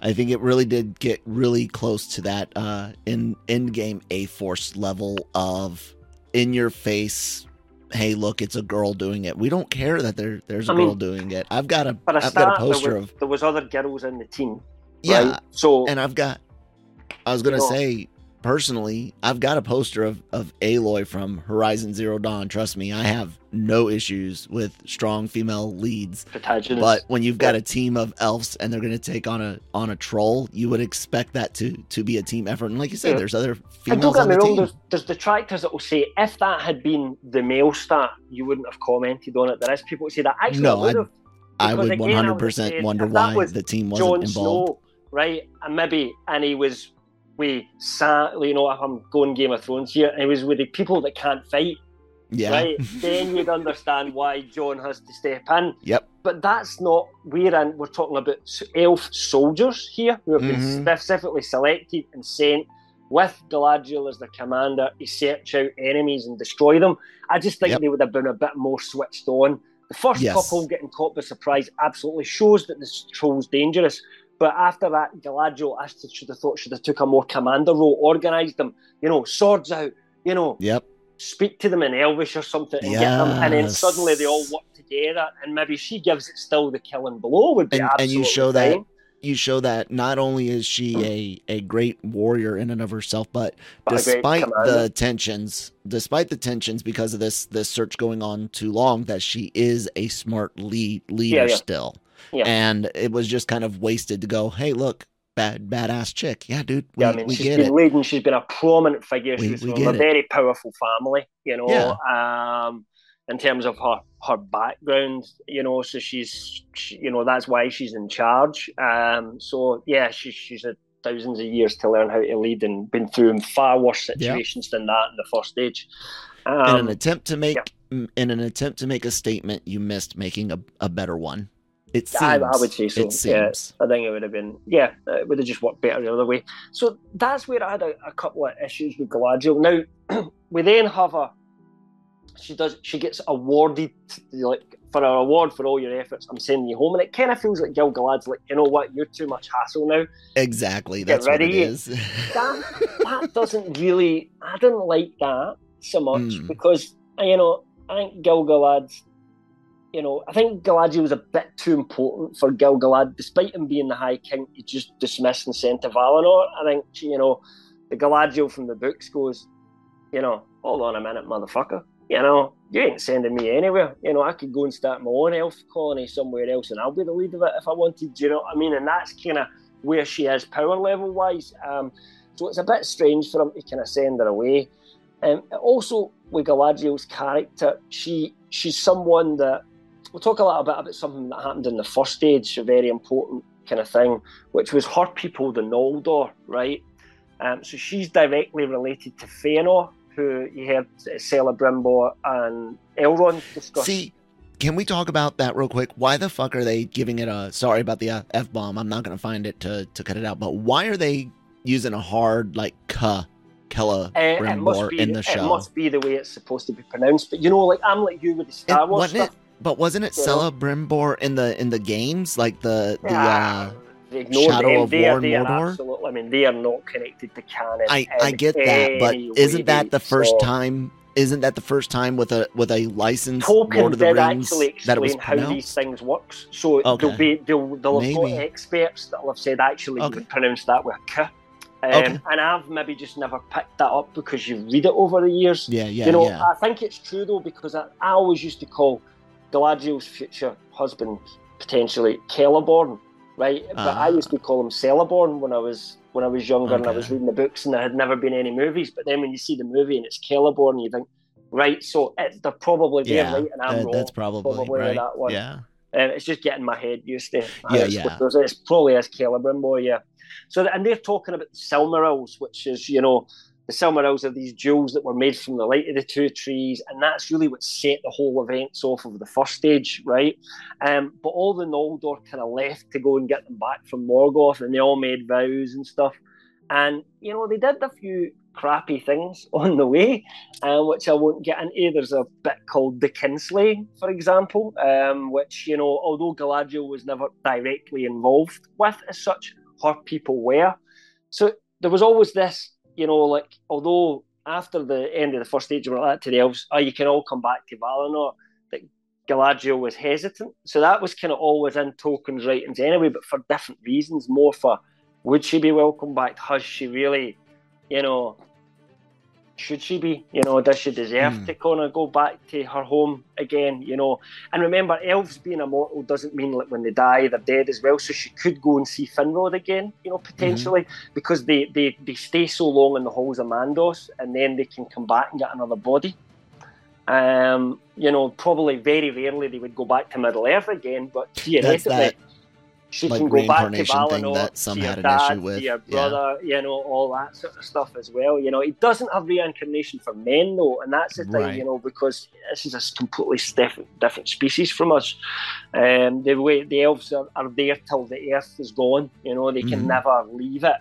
I think it really did get really close to that uh, in Endgame A Force level of in your face. Hey, look, it's a girl doing it. We don't care that there there's a I girl doing it. I've got a I've start, got a poster there was, of there was other girls in the team yeah. Right? So and I've got I was gonna you know, say personally, I've got a poster of, of Aloy from Horizon Zero Dawn. Trust me, I have no issues with strong female leads. But when you've got a team of elves and they're going to take on a on a troll, you would expect that to to be a team effort. And like you said, yeah. there's other females and don't get me wrong, there's, there's detractors that will say if that had been the male stat, you wouldn't have commented on it. There is people who say that actually no, I would. I would 100% wonder why the team wasn't Jon involved. Snow, right? And maybe, and he was we sat, you know, if I'm going Game of Thrones here, and he was with the people that can't fight. Yeah. Right. *laughs* then you'd understand why Jon has to step in. Yep. But that's not we're in. We're talking about elf soldiers here who have mm-hmm. been specifically selected and sent with Galadriel as the commander to search out enemies and destroy them. I just think yep. they would have been a bit more switched on. The first yes. couple getting caught by surprise absolutely shows that this troll's dangerous. But after that, Galadriel, I should have thought should have took a more commander role, organised them, you know, swords out, you know, yep. speak to them in Elvish or something and yes. get them, and then suddenly they all work together, and maybe she gives it still the killing blow would be and, absolutely and you show fine. that you show that not only is she a, a great warrior in and of herself, but, but despite the tensions, despite the tensions because of this this search going on too long, that she is a smart lead leader yeah, yeah. still. Yeah. And it was just kind of wasted to go, hey, look, bad badass chick. Yeah, dude. We, yeah, I mean, we she's get been it. leading. She's been a prominent figure. We, she's we from a it. very powerful family. You know. Yeah. Um, in terms of her her background, you know. So she's, she, you know, that's why she's in charge. Um, so yeah, she, she's had thousands of years to learn how to lead and been through far worse situations than that in the first age. Um, in an um, attempt to make, yeah. in an attempt to make a statement, you missed making a, a better one. It seems. I, I would say so. It seems. Yeah, I think it would have been. Yeah, it would have just worked better the other way. So that's where I had a, a couple of issues with Galadriel. Now we then have a she does she gets awarded like for an award for all your efforts. I'm sending you home, and it kind of feels like Gil Galad's like, you know what, you're too much hassle now. Exactly, that's what it is. that that *laughs* doesn't really. I didn't like that so much mm. because you know I think Gil Galad's. You know, I think Galadriel was a bit too important for Gil Galad, despite him being the High King. He just dismissed and sent to Valinor. I think you know the Galadriel from the books goes, you know, hold on a minute, motherfucker you know, you ain't sending me anywhere. You know, I could go and start my own elf colony somewhere else and I'll be the lead of it if I wanted. You know what I mean? And that's kind of where she is power level wise. Um, so it's a bit strange for him to kind of send her away. Um, also, with Galadriel's character, she she's someone that we'll talk a little bit about something that happened in the first age, a very important kind of thing, which was her people, the Noldor, right? Um, so she's directly related to Fëanor, who you heard Celebrimbor and Elrond discuss. See, can we talk about that real quick? Why the fuck are they giving it a? Sorry about the f bomb. I'm not gonna find it to to cut it out. But why are they using a hard like "k" Kella uh, Brimbor in the show? It must be the way it's supposed to be pronounced. But you know, like I'm like you with the Star Wars stuff. It, but wasn't it. Celebrimbor in the in the games? Like the the uh, Shadow them. of they War are, Mordor. Absolutely, I mean, they are not connected to canon. I, I get that, but isn't that the first so, time? Isn't that the first time with a with a license Tolkien Lord of the Rings that it was how these things works? So okay. there'll be they'll, they'll have got experts that will have said actually okay. you pronounce that with k. Um, okay. And I've maybe just never picked that up because you read it over the years. Yeah, yeah. You know, yeah. I think it's true though because I, I always used to call Galadriel's future husband potentially Celeborn right? Uh-huh. But I used to call him Celeborn when I was when I was younger okay. and I was reading the books and there had never been any movies. But then when you see the movie and it's Celeborn, you think, right? So it, they're probably yeah, right, and I'm that, wrong. That's probably, probably right. That one. Yeah. And it's just getting my head used to. Yeah, it's, yeah. It's probably as Celebrimbor, yeah. So and they're talking about the Silmarils, which is you know the Silmarils are these jewels that were made from the light of the two trees, and that's really what set the whole events off of the first age, right? Um, but all the Noldor kind of left to go and get them back from Morgoth, and they all made vows and stuff. And you know, they did a few crappy things *laughs* on the way, uh, which I won't get into. There's a bit called the Kinslaying, for example, um, which you know, although Galadriel was never directly involved with as such, her people were. So there was always this you know, like although after the end of the first age, we were like to the elves, oh, you can all come back to Valinor. That Galadriel was hesitant, so that was kind of always in Tolkien's writings anyway, but for different reasons. More for would she be welcome back? Has she really, you know, should she be? You know, does she deserve mm. to kind of go back to her home again? You know, and remember, elves being immortal doesn't mean like when they die they're dead as well. So she could go and see Finrod again, you know, potentially mm-hmm. because they, they they stay so long in the halls of Mandos, and then they can come back and get another body. Um, you know, probably very rarely they would go back to Middle Earth again, but theoretically she like can go back to Valinor, that some had an issue with. your brother, yeah. you know, all that sort of stuff as well. You know, he doesn't have reincarnation for men though, and that's the thing, right. you know, because this is a completely different different species from us. Um, the way the elves are, are there till the earth is gone. You know, they can mm-hmm. never leave it.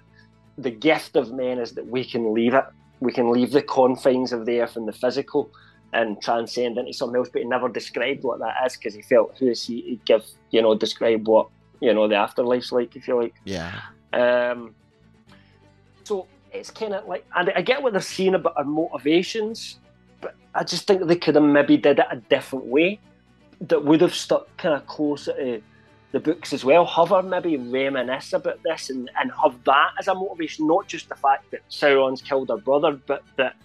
the gift of men is that we can leave it. We can leave the confines of the earth and the physical and transcend into something else. But he never described what that is because he felt who is he to give, you know, describe what, you know, the afterlife's like, if you like. Yeah. Um, so it's kind of like, and I get what they're saying about our motivations, but I just think they could have maybe did it a different way that would have stuck kind of closer to the books as well. Have her maybe reminisce about this and, and have that as a motivation, not just the fact that Sauron's killed her brother, but that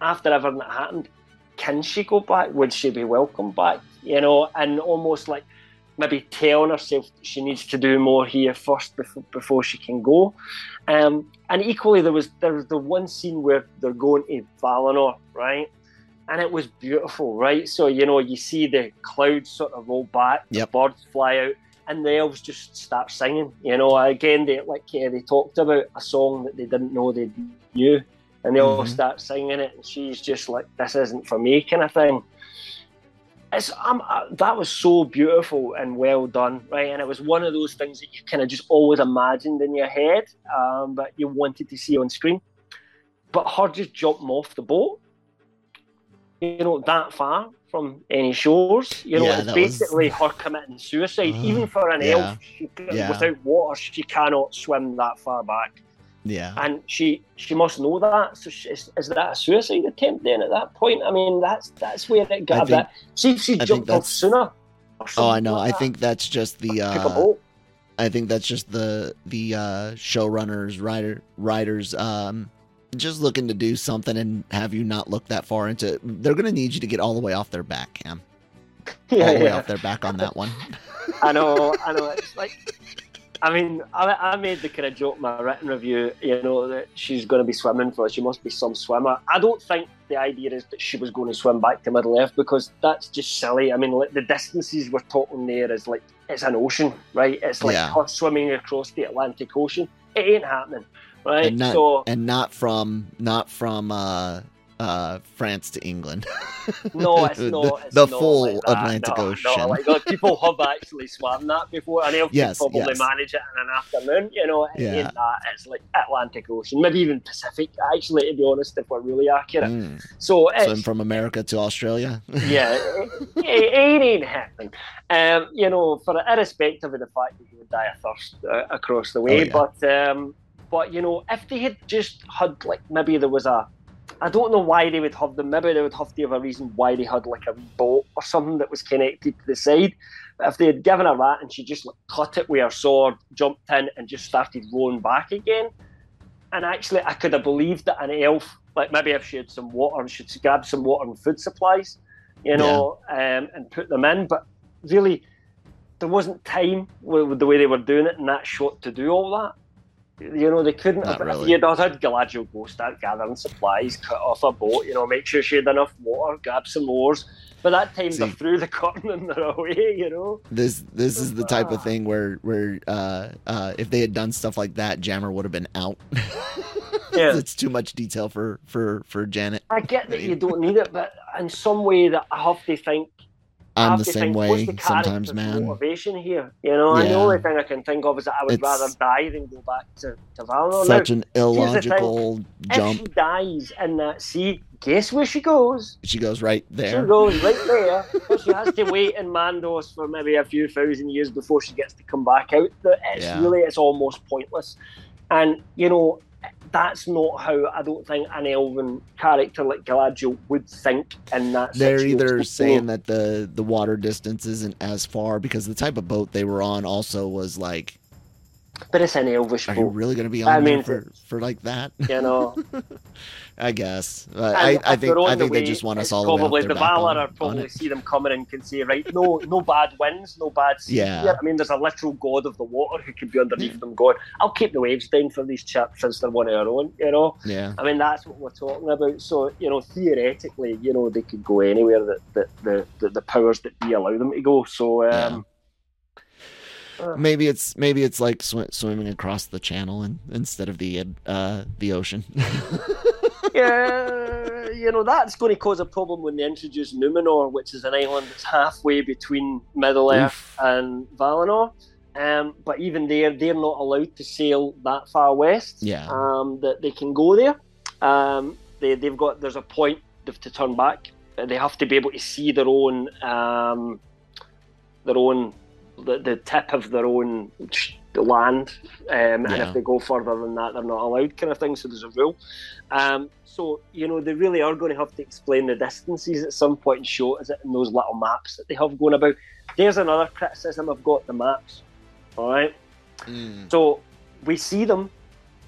after everything that happened, can she go back? Would she be welcome back? You know, and almost like maybe telling herself she needs to do more here first before, before she can go. Um, and equally, there was there was the one scene where they're going to Valinor, right? And it was beautiful, right? So you know, you see the clouds sort of roll back, yep. the birds fly out, and the elves just start singing. You know, again, they like yeah, they talked about a song that they didn't know they knew, and they mm-hmm. all start singing it, and she's just like, "This isn't for me," kind of thing. It's um, uh, that was so beautiful and well done, right? And it was one of those things that you kind of just always imagined in your head, um, but you wanted to see on screen. But her just jumping off the boat, you know, that far from any shores. You know, yeah, it's basically was... her committing suicide. *sighs* Even for an yeah. elf, she, yeah. without water, she cannot swim that far back. Yeah, and she she must know that. So she, is, is, that a suicide attempt then? At that point, I mean, that's that's where it got think, a bit. See if she jumped off sooner. Oh, I know. Like I think that's just the. Uh, I think that's just the the uh, showrunners, writer writers, um, just looking to do something and have you not look that far into. They're going to need you to get all the way off their back, Cam. *laughs* Yeah, all the yeah. way off their back on that one. *laughs* I know, I know. It's like, I mean, I, I made the kind of joke in my written review, you know, that she's going to be swimming for. Us. She must be some swimmer. I don't think the idea is that she was going to swim back to Middle Earth because that's just silly. I mean, like, the distances we're talking there is like it's an ocean, right? It's like yeah. her swimming across the Atlantic Ocean. It ain't happening right? And not, so, and not from not from uh, uh, France to England. *laughs* no, it's not. It's the not full like Atlantic no, Ocean. No, like, people have actually swam that before, and they'll *laughs* yes, probably yes. manage it in an afternoon. You know, yeah. that. It's like Atlantic Ocean, maybe even Pacific. Actually, to be honest, if we're really accurate. Mm. So, so from America to Australia. *laughs* yeah, it, it, it, ain't happening. Um, you know, for irrespective of the fact that he would die of thirst uh, across the way, oh, yeah. but. Um, but you know, if they had just had like maybe there was a I don't know why they would have them. Maybe they would have to have a reason why they had like a boat or something that was connected to the side. But if they had given her that and she just like cut it with her sword, jumped in, and just started rowing back again, and actually I could have believed that an elf, like maybe if she had some water and she'd grab some water and food supplies, you know, yeah. um, and put them in. But really, there wasn't time with the way they were doing it in that shot to do all that. You know, they couldn't Not have. Really. If you'd had Galadriel go start gathering supplies, cut off a boat, you know, make sure she had enough water, grab some oars. But that time See, they're through the curtain and they're away, you know. This this is the type of ah. thing where where uh, uh, if they had done stuff like that, Jammer would have been out. *laughs* yeah. it's too much detail for for for Janet. I get that you don't need it, but in some way that I have to think I'm the same think, way the sometimes, man. Motivation here, you know, yeah. and the only thing I can think of is that I would it's rather die than go back to, to Valinor. Such now, an illogical jump. If she dies in that sea, guess where she goes? She goes right there. She goes right there. *laughs* she has to wait in Mandos for maybe a few thousand years before she gets to come back out. It's yeah. really, it's almost pointless. And you know, that's not how I don't think an elven character like Galadriel would think in that. They're situation. either saying that the the water distance isn't as far because the type of boat they were on also was like. But it's an elvish Are boat. you really going to be on I mean, for for like that? You know. *laughs* I guess. I, I think I think the they just want us all. Probably the Valar are probably see them coming and can say, right, no, no bad winds, no bad sea. *laughs* Yeah. Here. I mean, there's a literal god of the water who could be underneath them, going, "I'll keep the waves down for these chaps since they're one of our own." You know. Yeah. I mean, that's what we're talking about. So you know, theoretically, you know, they could go anywhere that, that the, the the powers that be allow them to go. So. Um, yeah maybe it's maybe it's like sw- swimming across the channel and, instead of the uh, the ocean. *laughs* yeah, you know that's going to cause a problem when they introduce Numenor, which is an island that's halfway between Middle Earth and Valinor. Um, but even there, they're not allowed to sail that far west. Yeah. Um, that they can go there. Um, they they've got there's a point to turn back. They have to be able to see their own um, their own the, the tip of their own land, um, and if they go further than that, they're not allowed, kind of thing. So there's a rule. Um, so you know they really are going to have to explain the distances at some point and show us it in those little maps that they have going about. There's another criticism I've got the maps. All right. Mm. So we see them,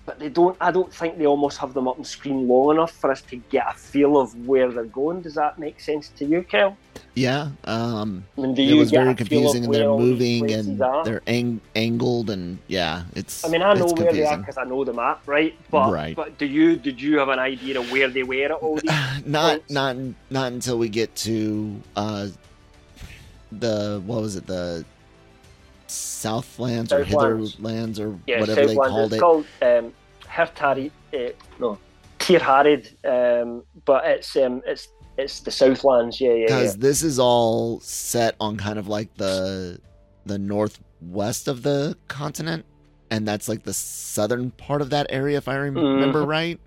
but they don't. I don't think they almost have them up on screen long enough for us to get a feel of where they're going. Does that make sense to you, Kel? Yeah, um, I mean, it was very confusing, and they're moving and are? they're ang- angled, and yeah, it's. I mean, I know where confusing. they are because I know the map, right? But right. but do you did you have an idea of where they were at all these? *sighs* not points? not not until we get to uh, the what was it the Southlands or Hitherlands or yeah, whatever Southlands. they called it's it. called um, Hirtarid, uh, no, Tirharad, um, but it's um, it's it's the Southlands, yeah, yeah. Because yeah. this is all set on kind of like the the northwest of the continent, and that's like the southern part of that area, if I remember mm. right.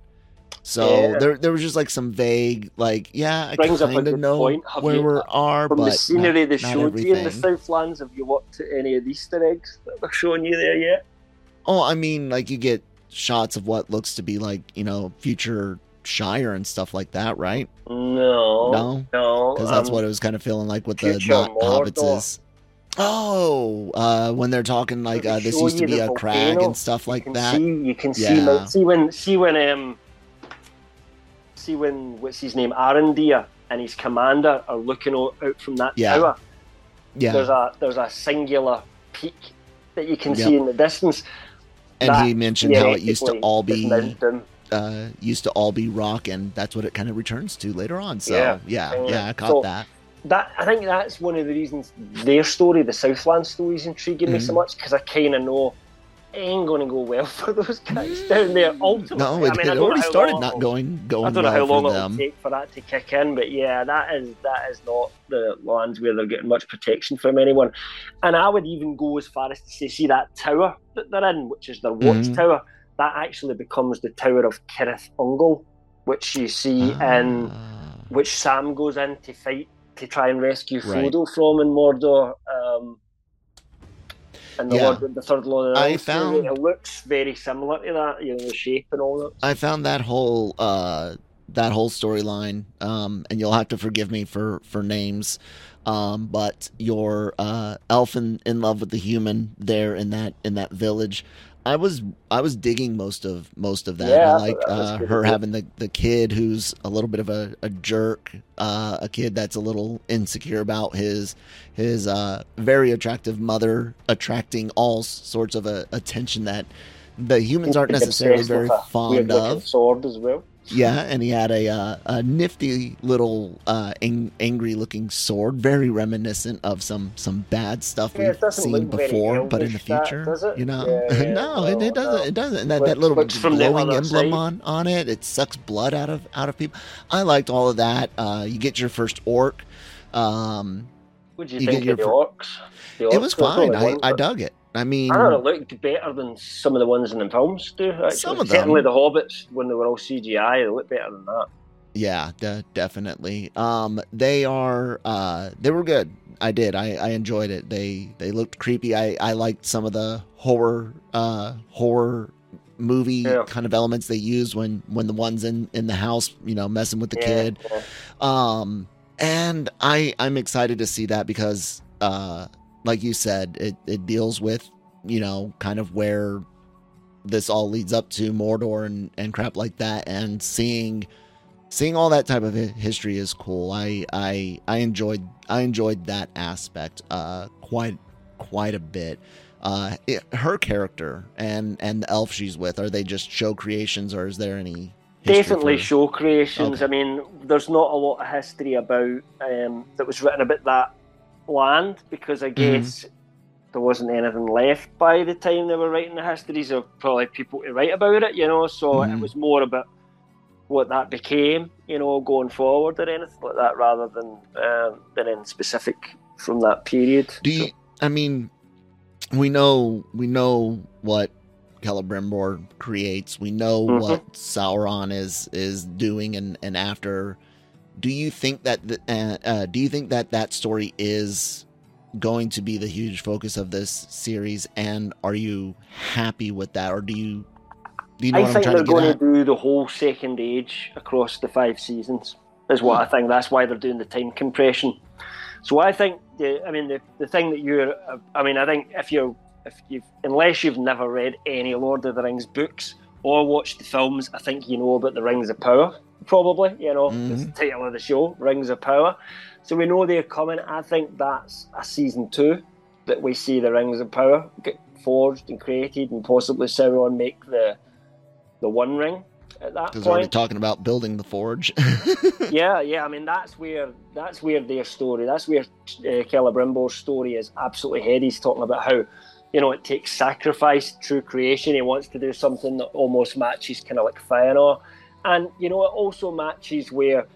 So yeah. there, there was just like some vague, like, yeah, I kind of know point. where we are, from but the scenery not, they showed you in the Southlands. Have you looked at any of the Easter eggs that they're showing you there yet? Oh, I mean, like you get shots of what looks to be like, you know, future Shire and stuff like that, right? No, no, no, because that's um, what it was kind of feeling like with the not hobbits is. Oh, uh, when they're talking like uh, this used to be a crag and stuff like that. See, you can yeah. see, see when, see when, um, see when what's his name, Arondir and his commander are looking out from that yeah. tower. Yeah, there's a there's a singular peak that you can yep. see in the distance. And that, he mentioned how it used to all be uh, used to all be rock, and that's what it kind of returns to later on. So yeah, yeah, yeah I caught so, that. That I think that's one of the reasons their story, the Southland story, is intriguing mm-hmm. me so mm-hmm. much because I kind of know ain't going to go well *laughs* for those guys down there. Ultimately, no, it, I mean, it already started not going going. I don't know well how long it'll take for that to kick in, but yeah, that is that is not the lands where they're getting much protection from anyone. And I would even go as far as to say, see that tower that they're in, which is their watchtower. Mm-hmm that actually becomes the Tower of Cirith Ungol, which you see in ah. which Sam goes in to fight to try and rescue Frodo right. from in Mordor. Um, and the, yeah. Lord, the third Lord of the I found it looks very similar to that, you know, the shape and all that. I found that whole uh, that whole storyline, um, and you'll have to forgive me for for names. Um, but your uh, elf in, in love with the human there in that in that village, I was I was digging most of most of that. Yeah, I like uh, her having the, the kid who's a little bit of a, a jerk, uh, a kid that's a little insecure about his his uh, very attractive mother attracting all sorts of uh, attention that the humans aren't necessarily very fond of. Sword as well. Yeah, and he had a uh, a nifty little uh, ang- angry looking sword, very reminiscent of some some bad stuff yeah, we've seen before, but in the future, that, you know, yeah, *laughs* yeah, no, no, it, it, doesn't. No. It doesn't. And that, that little glowing emblem on, on it, it sucks blood out of out of people. I liked all of that. Uh, you get your first orc. Um, what do you, you think of the orcs? It was fine. I, I dug it. I mean, I don't know, it looked better than some of the ones in the films do. Actually. Some of them, certainly the Hobbits when they were all CGI, they looked better than that. Yeah, de- definitely. Um, they are. Uh, they were good. I did. I, I enjoyed it. They they looked creepy. I, I liked some of the horror uh, horror movie yeah. kind of elements they used when when the ones in in the house you know messing with the yeah, kid. Yeah. Um, and I I'm excited to see that because uh like you said, it, it deals with, you know, kind of where this all leads up to Mordor and, and crap like that. And seeing seeing all that type of history is cool. I I I enjoyed I enjoyed that aspect uh quite quite a bit. Uh, it, her character and and the elf she's with are they just show creations or is there any definitely show creations okay. i mean there's not a lot of history about um, that was written about that land because I mm-hmm. guess mm. there wasn't anything left by the time they were writing the histories of probably people to write about it, you know. So mm. it mm-hmm. was more about what that became, you know, going forward or anything like that, rather than um, than in specific from that period. Do you? So. I mean, we know we know what Celebrimbor creates. We know mm-hmm. what Sauron is is doing, and and after. Do you think that the, uh, uh, do you think that that story is going to be the huge focus of this series? And are you happy with that, or do you do you know I think they're to going at? to do the whole second age across the five seasons. Is what I hmm. think. That's why they're doing the time compression. So I think, the, I mean, the, the thing that you're, I mean, I think if you're, if you've unless you've never read any Lord of the Rings books or watched the films, I think you know about the Rings of Power. Probably, you know, mm-hmm. the title of the show, Rings of Power. So we know they're coming. I think that's a season two that we see the Rings of Power get forged and created, and possibly Sauron make the the One Ring at that point. Because already talking about building the forge. *laughs* *laughs* yeah, yeah. I mean, that's where that's where their story. That's where uh, Celebrimbor's story is absolutely head. He's talking about how you know it takes sacrifice, true creation. He wants to do something that almost matches kind of like Fëanor, and you know it also matches where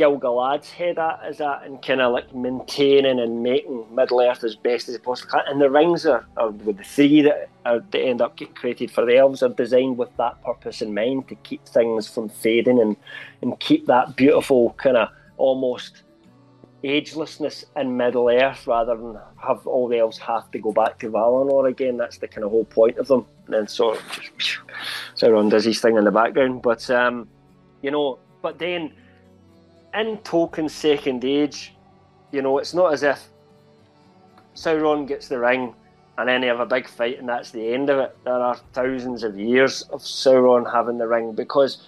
Gil-galad's head at is at and kind of like maintaining and making Middle Earth as best as can. And the rings are, are with the three that, are, that end up getting created for the elves are designed with that purpose in mind to keep things from fading and, and keep that beautiful kind of almost agelessness in Middle Earth rather than have all the elves have to go back to Valinor again. That's the kind of whole point of them. And then so Sauron does his thing in the background. But, um, you know, but then in Tolkien's Second Age, you know, it's not as if Sauron gets the ring and then they have a big fight and that's the end of it. There are thousands of years of Sauron having the ring because,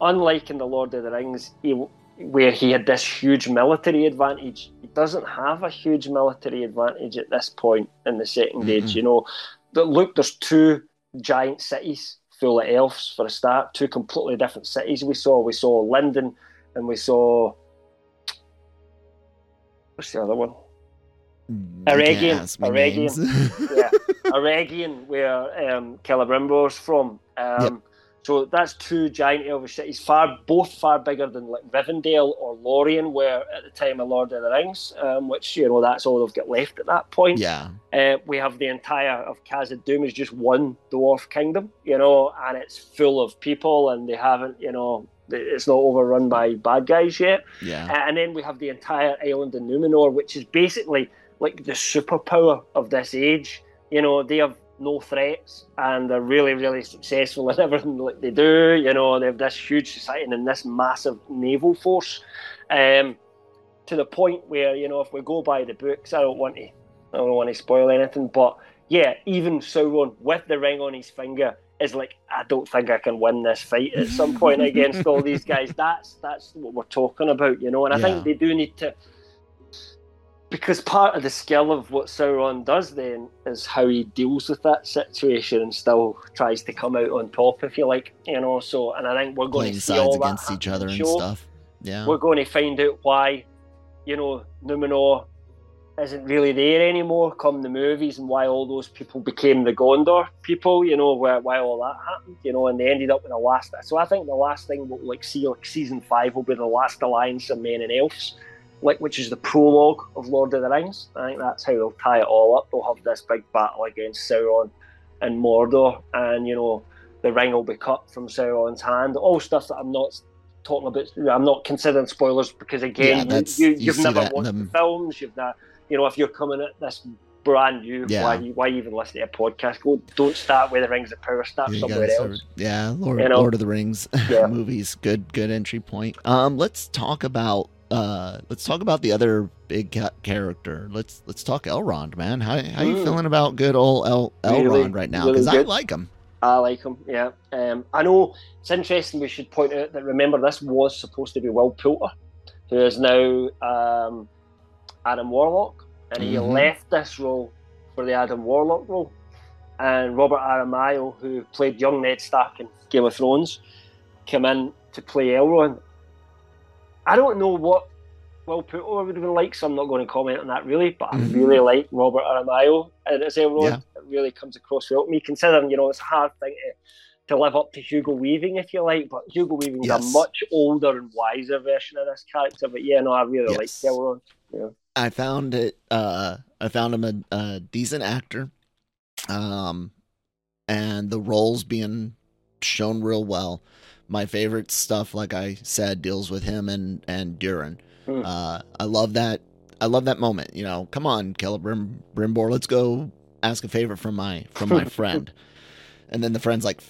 unlike in The Lord of the Rings, he, where he had this huge military advantage, he doesn't have a huge military advantage at this point in the 2nd mm-hmm. Age. You know, but look, there's two giant cities full of elves for a start, two completely different cities we saw. We saw Lindon and we saw what's the other one? Eregion. Eregion. *laughs* yeah. Eregion, where um, Celebrimbor's from. Um, yep. So that's two giant elvish cities, far both far bigger than like Rivendell or Lorien were at the time of Lord of the Rings, um, which you know that's all they've got left at that point. Yeah. Uh, we have the entire of Khazad-dûm is just one dwarf kingdom, you know, and it's full of people, and they haven't, you know, it's not overrun by bad guys yet. Yeah. And then we have the entire island of Numenor, which is basically like the superpower of this age. You know, they have no threats and they're really, really successful in everything like they do. You know, they have this huge society and this massive naval force. Um, to the point where, you know, if we go by the books, I don't want to I don't want to spoil anything, but yeah, even Sauron with the ring on his finger is like, I don't think I can win this fight at some point *laughs* against all these guys. That's that's what we're talking about, you know. And I yeah. think they do need to, because part of the skill of what Sauron does then is how he deals with that situation and still tries to come out on top, if you like, you know. So, and I think we're going Playing to see all against each other and show. stuff. Yeah, we're going to find out why, you know, Numenor isn't really there anymore come the movies and why all those people became the Gondor people, you know, where, why all that happened, you know, and they ended up in the last. So I think the last thing we'll like see, like season five, will be the last alliance of men and elves, like which is the prologue of Lord of the Rings. I think that's how they'll tie it all up. They'll have this big battle against Sauron and Mordor, and you know, the ring will be cut from Sauron's hand. All stuff that I'm not talking about. I'm not considering spoilers because again, yeah, you, have you, never watched the films. You've not you know, if you're coming at this brand new, yeah. why why even listen to a podcast? Go, don't start with the Rings of Power. Start you somewhere else. yeah, Lord, you know? Lord of the Rings *laughs* yeah. movies. Good, good entry point. Um, let's talk about uh, let's talk about the other big ca- character. Let's let's talk Elrond, man. How how mm. you feeling about good old El- Elrond really, right now? Because really I like him. I like him. Yeah. Um, I know it's interesting. We should point out that remember this was supposed to be Will Poulter, who is now um, Adam Warlock, and he mm-hmm. left this role for the Adam Warlock role. And Robert Aramayo, who played young Ned Stark in Game of Thrones, came in to play Elrond. I don't know what Will Poulter would have been like, so I'm not going to comment on that really. But I mm-hmm. really like Robert Aramayo and as Elrond. Yeah. It really comes across well to me, considering you know it's a hard thing to, to live up to Hugo Weaving, if you like. But Hugo Weaving's yes. a much older and wiser version of this character. But yeah, no, I really yes. like Elrond. Yeah. I found it. Uh, I found him a, a decent actor. Um, and the roles being shown real well. My favorite stuff, like I said, deals with him and and Durin. Mm. Uh, I love that. I love that moment. You know, come on, Caleb Brim, Brimbor, let's go ask a favor from my from my *laughs* friend. and then the friend's like,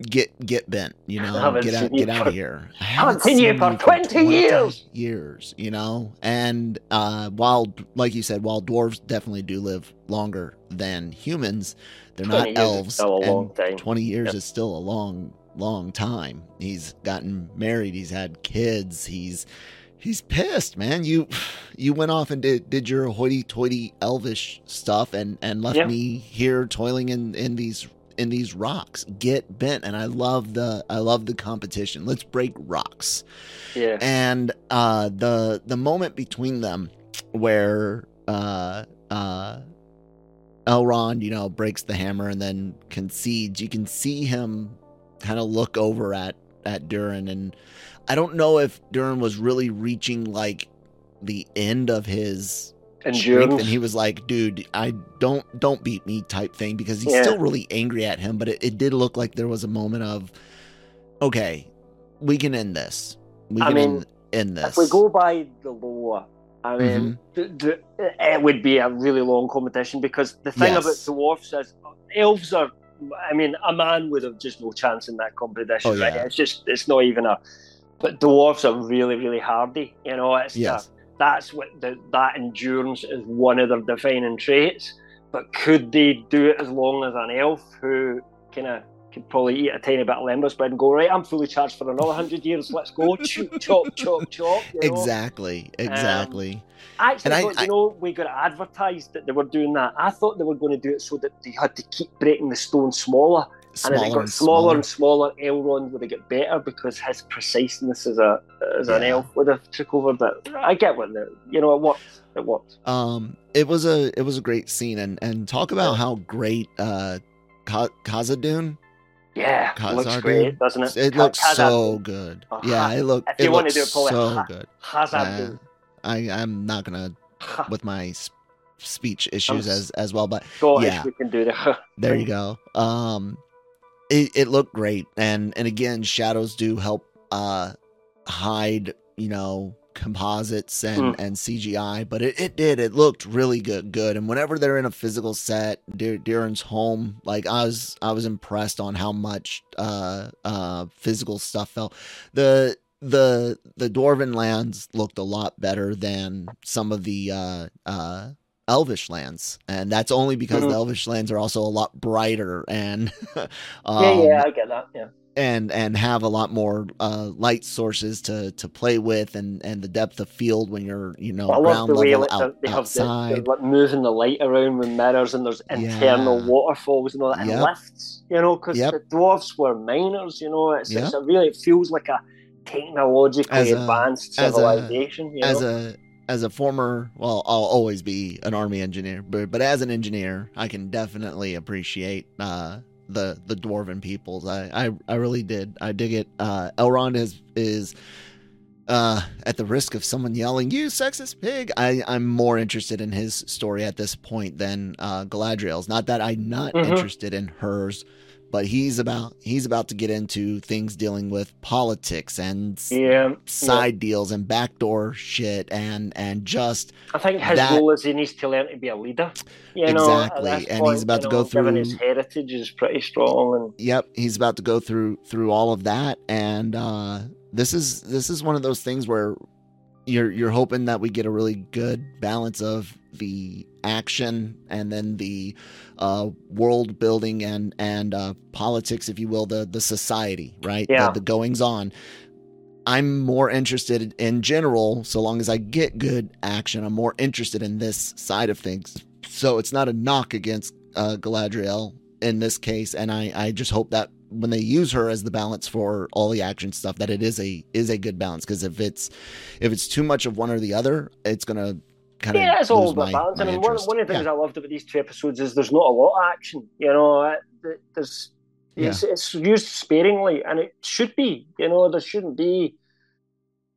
get get bent, you know, get out get out of here. I haven't seen you for 20, 20 years. Years, you know. And uh while like you said, while dwarves definitely do live longer than humans, they're not elves. 20 years yep. is still a long long time. He's gotten married, he's had kids, he's he's pissed, man. You you went off and did did your hoity-toity elvish stuff and and left yep. me here toiling in in these in these rocks get bent and i love the i love the competition let's break rocks yeah and uh the the moment between them where uh uh elrond you know breaks the hammer and then concedes you can see him kind of look over at at durin and i don't know if durin was really reaching like the end of his strength, and he was like, "Dude, I don't don't beat me" type thing because he's yeah. still really angry at him. But it, it, did look like there was a moment of, okay, we can end this. We I can mean, end, end, this. If we go by the law, I mean, mm-hmm. it would be a really long competition because the thing yes. about dwarfs is elves are. I mean, a man would have just no chance in that competition, oh, right? It's just it's not even a. But dwarfs are really, really hardy. You know, it's yes that's what the, that endurance is one of their defining traits. But could they do it as long as an elf who kind of could probably eat a tiny bit of lemon bread and go right? I'm fully charged for another hundred years. Let's go, *laughs* chop, chop, chop, chop. You know? Exactly, exactly. Um, actually, and thought, I, you know, we got advertised that they were doing that. I thought they were going to do it so that they had to keep breaking the stone smaller and as it got smaller, and smaller, Elrond would have got better because his preciseness as a as yeah. an elf would have took over. But I get what the you know it worked. It worked. Um, it was a it was a great scene, and and talk about yeah. how great uh. Yeah, Khazad looks great, doesn't it? It looks so good. Uh, yeah, it looked. If you want to do it, pull so it. good. Khazad-dûm. I I'm not gonna with my speech issues as as well, but yeah, we can do that. *laughs* there you go. Um, it, it looked great and and again shadows do help uh hide you know composites and mm. and cgi but it, it did. It looked really good good. And whenever they're in a physical set Durin's home like i was i was impressed on how much uh uh physical stuff felt. The the the dwarven lands looked a lot better than some of the uh uh elvish lands. And that's only because mm-hmm. the elvish lands are also a lot brighter and um, *laughs* yeah yeah i get that. Yeah and and have a lot more uh, light sources to to play with and and the depth of field when you're you know well, ground level like out, they outside. The, like moving the light around with mirrors and there's internal yeah. waterfalls and all that and yep. lifts you know because yep. the dwarfs were miners you know it's, yep. it's a really it feels like a technologically a, advanced civilization as a, you know? as a as a former, well, I'll always be an army engineer, but but as an engineer, I can definitely appreciate uh, the the dwarven peoples. I, I I really did. I dig it. Uh, Elrond is is uh, at the risk of someone yelling "you sexist pig." I I'm more interested in his story at this point than uh, Galadriel's. Not that I'm not mm-hmm. interested in hers but he's about he's about to get into things dealing with politics and yeah, side yeah. deals and backdoor shit and and just I think his that, goal is he needs to learn to be a leader. You exactly, know, and point, he's about to know, go through. his heritage is pretty strong, and yep, he's about to go through through all of that, and uh, this is this is one of those things where you're you're hoping that we get a really good balance of the action and then the uh, world building and and uh, politics, if you will, the the society, right? Yeah. The, the goings on. I'm more interested in general, so long as I get good action, I'm more interested in this side of things. So it's not a knock against uh, Galadriel in this case, and I, I just hope that when they use her as the balance for all the action stuff, that it is a is a good balance. Because if it's if it's too much of one or the other, it's gonna kind of yeah, it's all about balance. I mean, one, one of the things yeah. I loved about these two episodes is there's not a lot of action. You know, uh, there's it's, yeah. it's used sparingly, and it should be. You know, there shouldn't be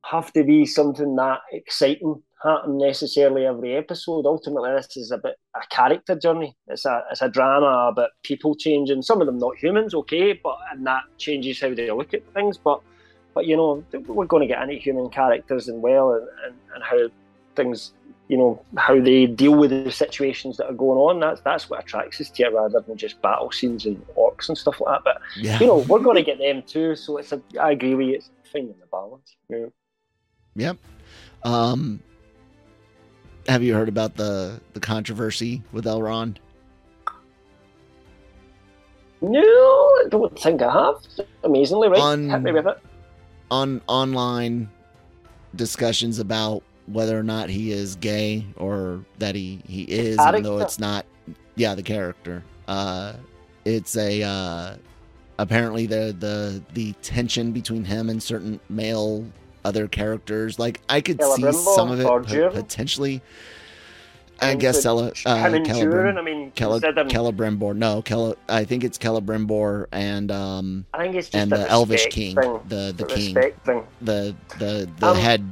have to be something that exciting happen necessarily every episode. Ultimately, this is a bit a character journey. It's a it's a drama about people changing. Some of them not humans, okay, but and that changes how they look at things. But but you know we're going to get into human characters and well and, and, and how things you know how they deal with the situations that are going on. That's that's what attracts us to it rather than just battle scenes and orcs and stuff like that. But yeah. you know we're going to get them too. So it's a I agree with you. It's finding the balance. Yeah. Yep. Um, have you heard about the the controversy with Elrond? No, I don't think I have. Amazingly, right? On, Hit me with it. On online discussions about whether or not he is gay or that he he is, even though it's not. Yeah, the character. Uh, it's a uh, apparently the the the tension between him and certain male other characters. Like I could see some of it p- potentially. I, guess Cele, uh, I mean, Cele, Celebrimbor. No, Cele, I think it's Celebrimbor and um. I think it's and the Elvish King, thing. the the, king, thing. the the the um, head,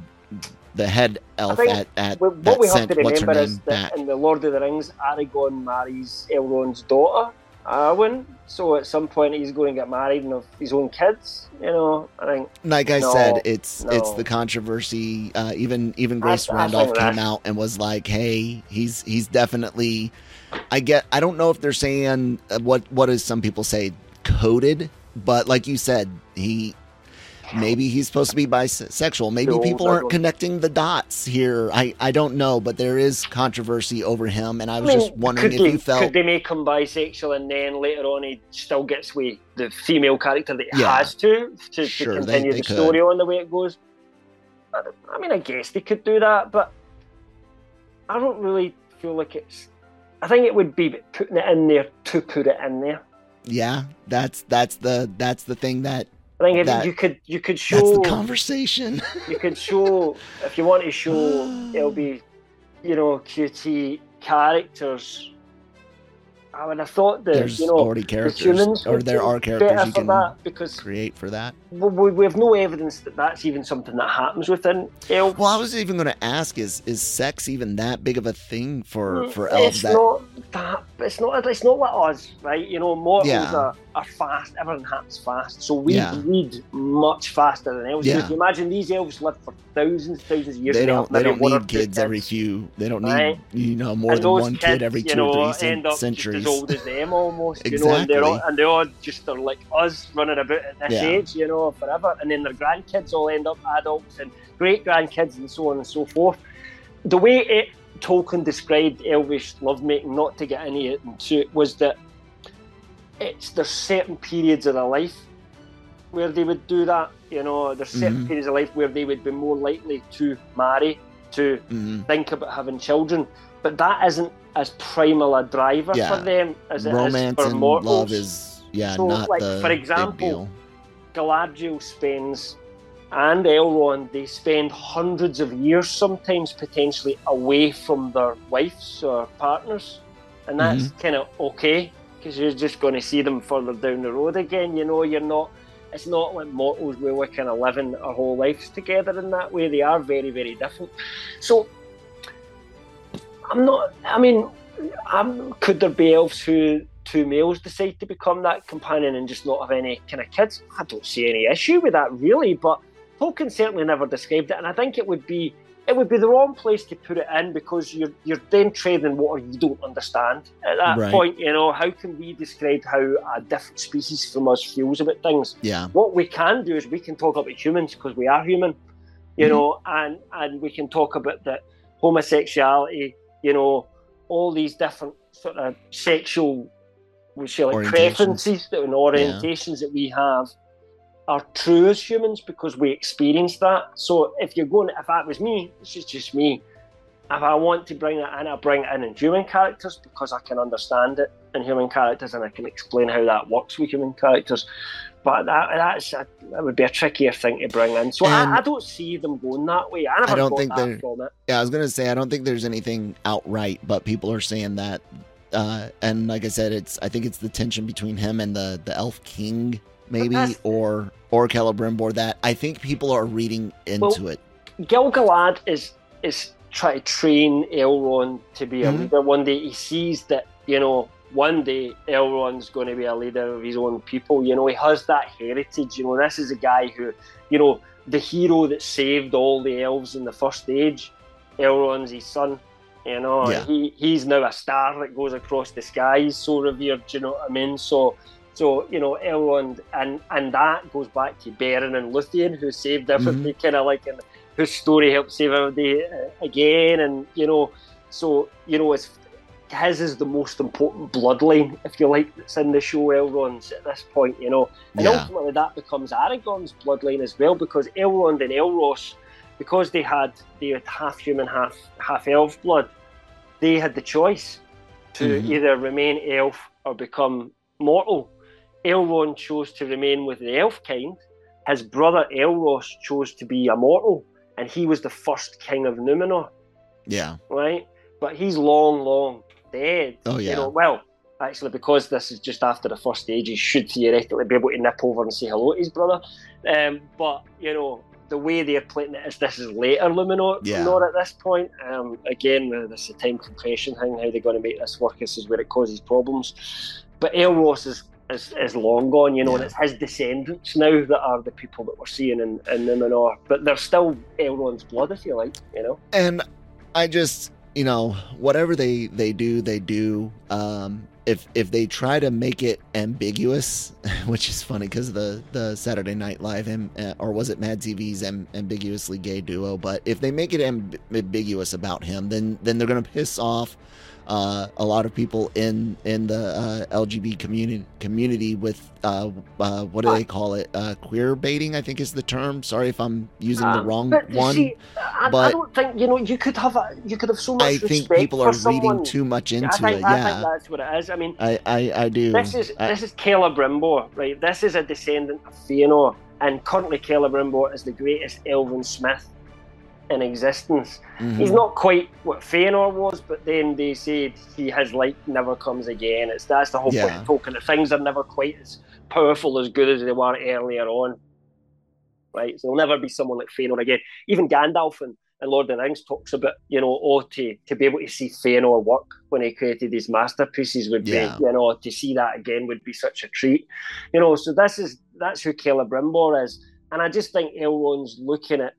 the head elf at at what that we sent, have to what's remember is that in the Lord of the Rings, Aragorn marries Elrond's daughter, Arwen. So at some point he's going to get married and have his own kids. You know, I think. Like I no, said, it's no. it's the controversy. Uh, even even Grace I- I Randolph think came that's- out and was like, "Hey, he's he's definitely." I get. I don't know if they're saying uh, what what does some people say coded, but like you said, he maybe he's supposed to be bisexual. Maybe No, people aren't connecting the dots here. I I don't know, but there is controversy over him, and I I was mean, just wondering if they, you felt could they make him bisexual and then later on he still gets with the female character that he Yeah. has to to, Sure, to continue they the could. story on the way it goes? I, I mean, I guess they could do that, but I don't really feel like it's. I think it would be putting it in there to put it in there. yeah. That's that's the that's the thing that I think you could you could show that's the conversation. *laughs* you could show if you want to show *gasps* it'll be you know QT characters. I would have thought that There's you know already characters, humans or there are characters you can that because create for that. we, we have no evidence that that's even something that happens within elves. Well, I was even going to ask: is is sex even that big of a thing for Mm, for elves? It's That not that. It's not. It's not like us, right? You know, mortals Yeah. are, are fast. Everything happens fast, so we Yeah. breed much faster than elves. Yeah. If you imagine these elves live for thousands, thousands of years. they don't they don't need two kids every few. They don't need Right. you know more and than one kids, kid every you two know, or three centuries. As old as them almost. You know, and they're all, and they all just they're like us running about at this Yeah. age, you know, forever. And then their grandkids all end up adults and great grandkids and so on and so forth. The way it Tolkien described Elvish lovemaking, not to get any into it, was that it's there's certain periods of their life where they would do that. You know, there's certain Mhm. periods of life where they would be more likely to marry, to Mhm. think about having children, but that isn't as primal a driver Yeah. for them as it Romance is for mortals. love is yeah So, not like, the for example. Galadriel spends and Elrond they spend hundreds of years sometimes potentially away from their wives or partners, and that's Mm-hmm. kind of okay because you're just going to see them further down the road again. You know, you're not. It's not like mortals where we're kind of living our whole lives together in that way. They are very, very different. So, I'm not. I mean, um, could there be elves who two males decide to become that companion and just not have any kind of kids? I don't see any issue with that really, but Tolkien certainly never described it, and I think it would be it would be the wrong place to put it in because you're you're then trading water you don't understand at that Right. point. You know, how can we describe how a different species from us feels about things? Yeah. What we can do is we can talk about humans because we are human, you Mhm. know, and and we can talk about that homosexuality, you know, all these different sort of sexual, we say like preferences and orientations that we have are true as humans because we experience that. So if you're going, if that was me, this is just me. If I want to bring it in, I bring it in in human characters because I can understand it in human characters and I can explain how that works with human characters. But that that's a, that would be a trickier thing to bring in. So I, I don't see them going that way. I I don't think that from it. Yeah, I was gonna say I don't think there's anything outright, but people are saying that, uh, and like I said, it's I think it's the tension between him and the the Elf King, maybe, or or Celebrimbor that I think people are reading into Well, it. Gil-galad is is trying to train Elrond to be a mm-hmm. leader. One day he sees that you know one day Elrond's going to be a leader of his own people. You know, he has that heritage. You know, this is a guy who, you know, the hero that saved all the elves in the first age. Elrond's his son. You know, yeah. he he's now a star that goes across the skies, so revered. You know what I mean? So, so you know, Elrond, and and that goes back to Beren and Luthien, who saved everybody, mm-hmm. kind of like, and whose story helped save everybody uh, again. And you know, so you know, it's his is the most important bloodline, if you like, that's in the show Elrond's at this point, you know. And yeah. ultimately that becomes Aragorn's bloodline as well, because Elrond and Elros, because they had they had half human, half half elf blood, they had the choice to mm-hmm. either remain elf or become mortal. Elrond chose to remain with the elf kind. His brother Elros chose to be immortal, and he was the first king of Numenor. Yeah. Right? But he's long, long dead. Oh yeah. You know, well, actually, because this is just after the first age, he should theoretically be able to nip over and say hello to his brother. Um, but you know, the way they're playing it is this is later Numenor yeah. at this point. Um, again, this is a time compression thing. How they're going to make this work? This is where it causes problems. But Elros is is, is long gone, you know, yeah. and it's his descendants now that are the people that we're seeing in, in Numenor. But they're still Elrond's blood, if you like, you know. And I just you know, whatever they they do, they do. Um, if if they try to make it ambiguous, *laughs* which is funny because the the Saturday Night Live uh, or was it Mad TV's ambiguously gay duo, but if they make it amb- ambiguous about him, then then they're gonna piss off uh, a lot of people in in the uh, LGBT community community with uh, uh what do they call it? Uh, queer baiting, I think is the term. Sorry if I'm using the um, wrong but, one. See, I, but I don't think you know you could have a, you could have so much. I think people are reading too much into I think, it. I think that's what it is. I mean, I I, I do. This is this is Celebrimbor, right? This is a descendant of Fëanor, and currently Celebrimbor is the greatest elven smith in existence. Mm-hmm. He's not quite what Fëanor was, but then they said he his light never comes again. It's that's the whole yeah. point of. That things are never quite as powerful as good as they were earlier on. Right, so there'll never be someone like Fëanor again. Even Gandalf and, and Lord of the Rings talks about, you know, oh, to, to be able to see Fëanor work when he created these masterpieces would yeah. be, you know, to see that again would be such a treat. You know, so this is that's who Celebrimbor is. And I just think Elrond's looking at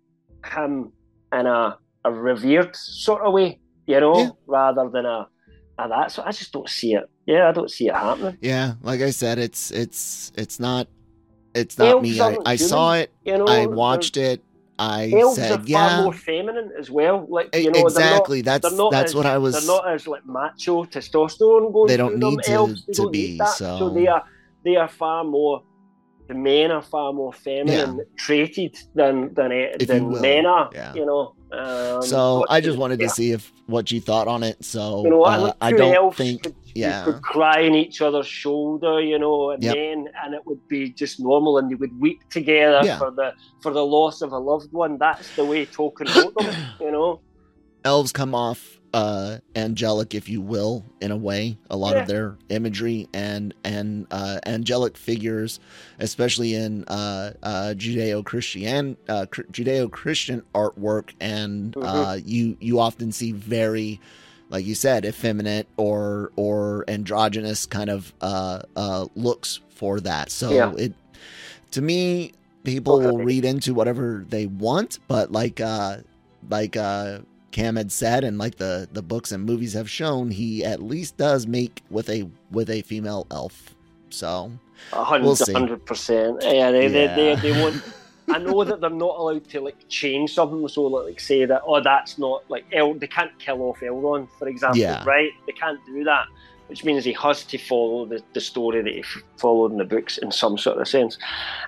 him in a, a revered sort of way, you know, yeah. rather than a, a that. So I just don't see it. Yeah, I don't see it happening. Yeah, like I said, it's it's it's not it's not me. I, I saw it. You know, I watched it. I elves said, are yeah. far more feminine as well. Like you know, exactly. Not, that's that's as, what I was. They're not as like macho testosterone going. They don't need them. to, elves, to be. So. so they are they are far more the men are far more feminine yeah. treated than than if than men are. Yeah. You know. Um, so I just wanted yeah. to see if what you thought on it. So you know, uh, I don't think. Could, yeah, could cry on each other's shoulder, you know, and yep. then and it would be just normal, and they would weep together yeah. for the for the loss of a loved one. That's the way Tolkien wrote them, *coughs* you know. Elves come off uh, angelic, if you will, in a way. A lot yeah. of their imagery and and uh, angelic figures, especially in uh, uh, Judeo-Christian uh, Judeo-Christian artwork, and mm-hmm. Uh, you you often see very, like you said, effeminate or or androgynous kind of looks for that. So yeah. it to me, people okay. will read into whatever they want, but like like Cam had said, and like the the books and movies have shown, he at least does make with a with a female elf. So hundred percent. Yeah, they, yeah. They, they, they won't. *laughs* I know that they're not allowed to like change something, so like say that oh that's not like El- they can't kill off Elrond, for example, yeah. right? They can't do that, which means he has to follow the, the story that he followed in the books in some sort of sense.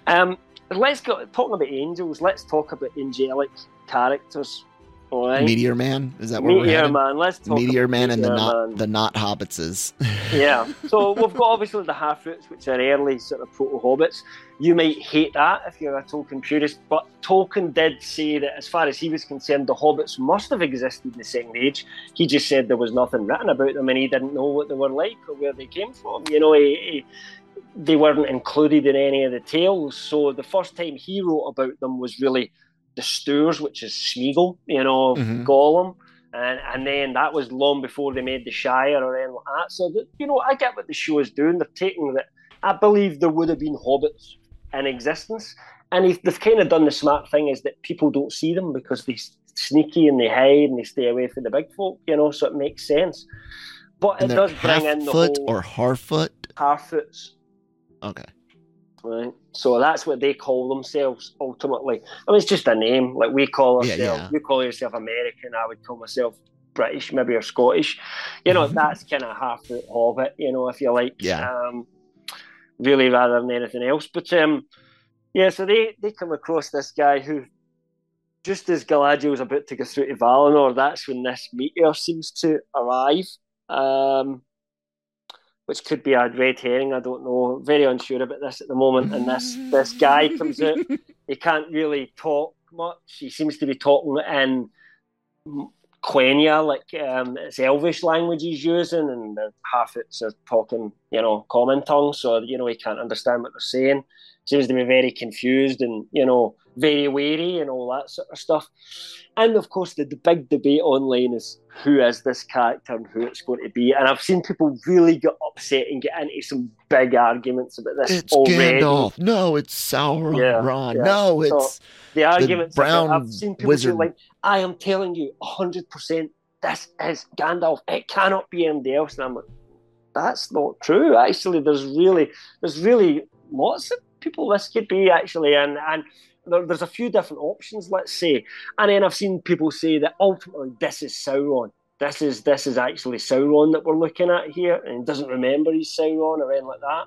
Um, let's go talking about angels. Let's talk about angelic characters. Meteor Man is that what Meteor we're Man? Let's talk Meteor Man and the not the not hobbitses. *laughs* yeah. So we've got obviously the Harfoots, which are early sort of proto hobbits. You might hate that if you're a Tolkien purist, but Tolkien did say that as far as he was concerned, the hobbits must have existed in the Second Age. He just said there was nothing written about them, and he didn't know what they were like or where they came from. You know, he, he, they weren't included in any of the tales. So the first time he wrote about them was really the Stoors, which is Smeagol, you know, mm-hmm. Gollum. and and then that was long before they made the Shire or anything like that. So that, you know, I get what the show is doing. They're taking that. I believe there would have been hobbits in existence, and if they've kind of done the smart thing is that people don't see them because they're sneaky and they hide and they stay away from the big folk. You know, so it makes sense. But And it does bring in the foot whole or Harfoot. Harfoots. Okay. Right. So that's what they call themselves ultimately. I mean, it's just a name. Like we call Yeah, ourselves, yeah. you call yourself American, I would call myself British, maybe or Scottish. You know, *laughs* that's kind of half the hobbit, you know, if you like. Yeah. Um, really, rather than anything else. But um, yeah, so they, they come across this guy who, just as Galadriel was about to go through to Valinor, that's when this meteor seems to arrive. Um, which could be a red herring. I don't know. Very unsure about this at the moment. And this *laughs* this guy comes out. He can't really talk much. He seems to be talking in Quenya, like um, it's Elvish language he's using, and the Harfoots are talking, you know, common tongue. So you know he can't understand what they're saying. Seems to be very confused and you know very wary and all that sort of stuff. And of course, the, the big debate online is who is this character and who it's going to be. And I've seen people really get upset and get into some big arguments about this It's already. Gandalf. No, it's Sauron. Yeah, yeah. No, So- it's The arguments about- brown I've seen people wizard. like, I am telling you, hundred percent, this is Gandalf. It cannot be anybody else. And I'm like, that's not true. Actually, there's really, there's really lots of people this could be actually, and and there, there's a few different options. Let's say, and then I've seen people say that ultimately this is Sauron. This is this is actually Sauron that we're looking at here, and he doesn't remember he's Sauron or anything like that.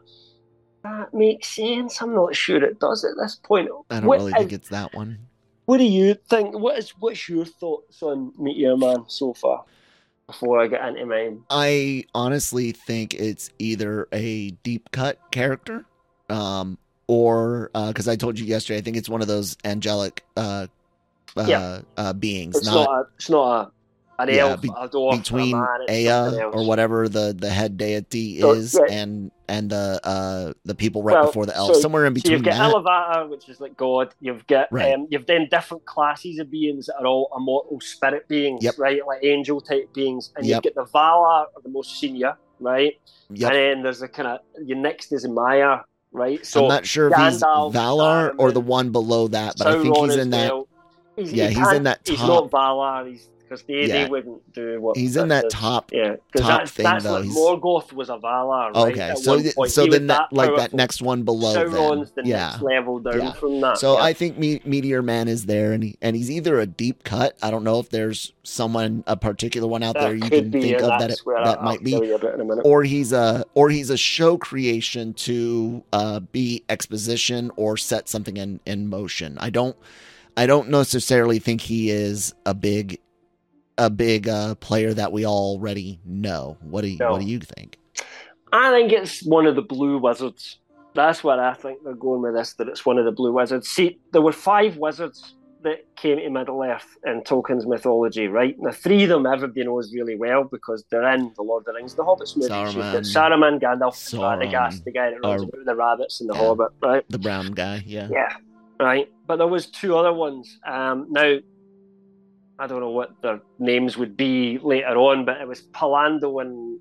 That makes sense. I'm not sure it does at this point. I don't What really is- think it's that one. what do you think? What is what's your thoughts on Meteor Man so far? Before I get into mine, I honestly think it's either a deep cut character, um, or because I told you yesterday, I think it's one of those angelic uh, uh, Yeah. uh, beings, it's not, not, a, it's not a an Yeah, elf, be- a dwarf, between a Aya or whatever the the head deity So, is, right. and and the uh the people right Well, before the elves, so- somewhere in So between you've got. Ilúvatar, which is like God. You've got Right. um, you've then different classes of beings that are all immortal spirit beings, Yep. right? Like angel type beings, and Yep. you get the Valar, are the most senior, right? Yep. And then there's the kind of your next is Maia, right? So I'm not sure if he's Gandalf, um, Valar or the one below that, but I think he's in that. well. He's, yeah, he he's in that He's top- not Valar. He's because they, Yeah. they wouldn't do what He's in that is. top. Yeah, because that's, thing, that's though. like He's- Morgoth was a Valar. Right, Okay, at so point. so He then that like that next one below Sauron's then. the yeah. next level down Yeah. from that. So yeah. I think Me- Meteor Man is there, and he, and he's either a deep cut. I don't know if there's someone, a particular one out that there you can be, think of that it, that I'll might be, tell you about in a minute. or he's a or he's a show creation to uh, be exposition or set something in in motion. I don't I don't necessarily think he is a big a big uh, player that we already know. What do you, No. what do you think? I think it's one of the blue wizards. That's what I think they're going with this. That it's one of the blue wizards. See, there were five wizards that came to Middle Earth in Tolkien's mythology, right? Now, three of them everybody knows really well because they're in the Lord of the Rings, the Hobbits movies. Saruman. Saruman, Gandalf, Sauron. Radagast, the guy that runs about the rabbits and the Yeah. Hobbit, right? The brown guy, yeah. Yeah, right. But there was two other ones. Um, now, I don't know what their names would be later on, but it was Pallando and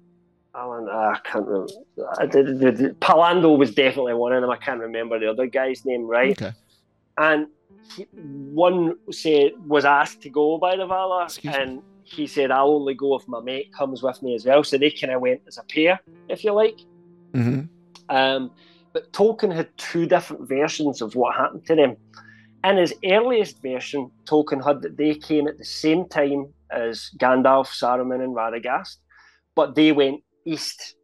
Alan. ah, I can't remember. Pallando was definitely one of them. I can't remember the other guy's name, right? Okay. And he, one said was asked to go by the Valar, Excuse me. and he said, "I'll only go if my mate comes with me as well." So they kind of went as a pair, if you like. hmm Um, but Tolkien had two different versions of what happened to them. In his earliest version, Tolkien had that they came at the same time as Gandalf, Saruman, and Radagast, but they went east.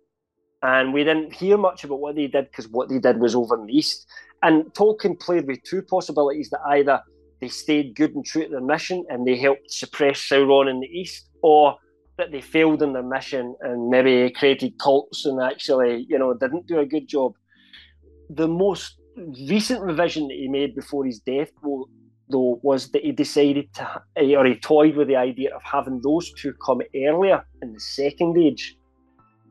And we didn't hear much about what they did because what they did was over in the east. And Tolkien played with two possibilities that either they stayed good and true to their mission and they helped suppress Sauron in the east, or that they failed in their mission and maybe created cults and actually, you know, didn't do a good job. The most recent revision that he made before his death, though, though was that he decided to, or he toyed with the idea of having those two come earlier in the second age,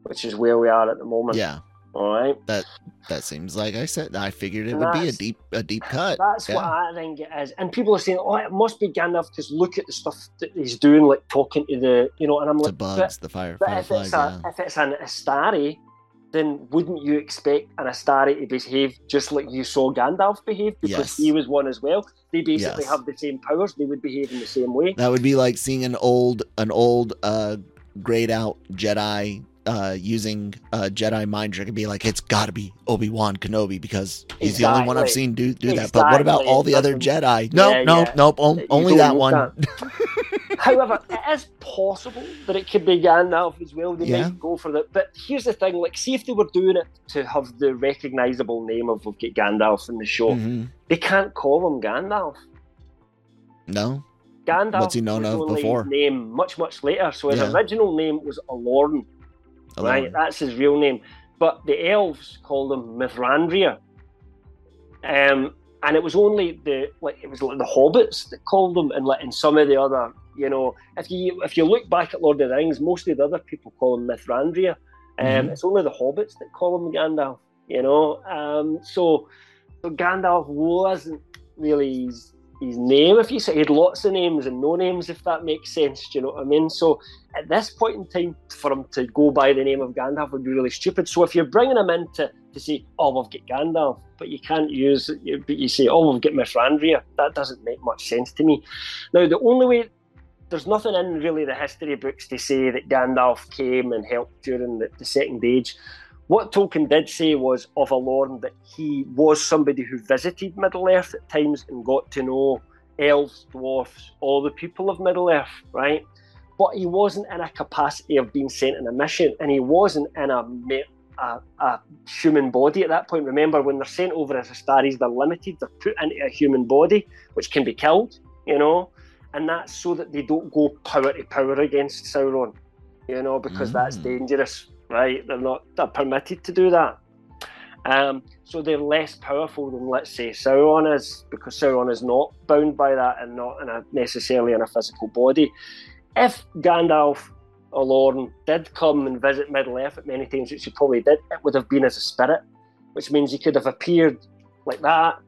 which is where we are at the moment. Yeah. All right. That that seems like I said. I figured it and would be a deep a deep cut. That's yeah. what I think it is. And people are saying, "Oh, it must be Gandalf because look at the stuff that he's doing, like talking to the, you know." And I'm to like, bugs, the fire, but if it's, a, if it's an Istari, then wouldn't you expect an Istari to behave just like you saw Gandalf behave because yes. he was one as well? They basically yes. have the same powers. They would behave in the same way. That would be like seeing an old an old uh grayed out Jedi uh, using uh, Jedi mind trick and be like, it's got to be Obi Wan Kenobi because he's exactly. the only one I've seen do do exactly. that. But what about all the other Jedi? No, yeah, no, yeah. nope, only that one. That. *laughs* *laughs* However, it is possible that it could be Gandalf as well. They yeah. might go for that. But here's the thing: like, see if they were doing it to have the recognizable name of we've got Gandalf in the show, mm-hmm. they can't call him Gandalf. No. Gandalf What's he known of before? name much much later. So his yeah. original name was Olórin right? That's his real name. But the elves called him Mithrandir. Um, and it was only the like it was like the hobbits that called him, and like in some of the other, you know, if you if you look back at Lord of the Rings, most of the other people call him Mithrandir. Um, mm-hmm. It's only the hobbits that call him Gandalf, you know. Um, so, so Gandalf wasn't really his, his name. If you say he had lots of names and no names, if that makes sense, do you know what I mean? So at this point in time, for him to go by the name of Gandalf would be really stupid. So if you're bringing him in to, to say, oh, we've got Gandalf, but you can't use, but you say, oh, we've got Mithrandir, that doesn't make much sense to me. Now, the only way, there's nothing in really the history books to say that Gandalf came and helped during the, the Second Age. What Tolkien did say was of Olórin that he was somebody who visited Middle Earth at times and got to know elves, dwarfs, all the people of Middle Earth, right? but he wasn't in a capacity of being sent on a mission, and he wasn't in a, a, a human body at that point. Remember, when they're sent over as Istaris, they're limited. They're put into a human body, which can be killed, you know, and that's so that they don't go power to power against Sauron, you know, because mm. that's dangerous, right? They're not they're permitted to do that. Um, so they're less powerful than, let's say, Sauron is, because Sauron is not bound by that and not in a, necessarily in a physical body if Gandalf or Lorne did come and visit Middle Earth at many times, which he probably did, it would have been as a spirit, which means he could have appeared like that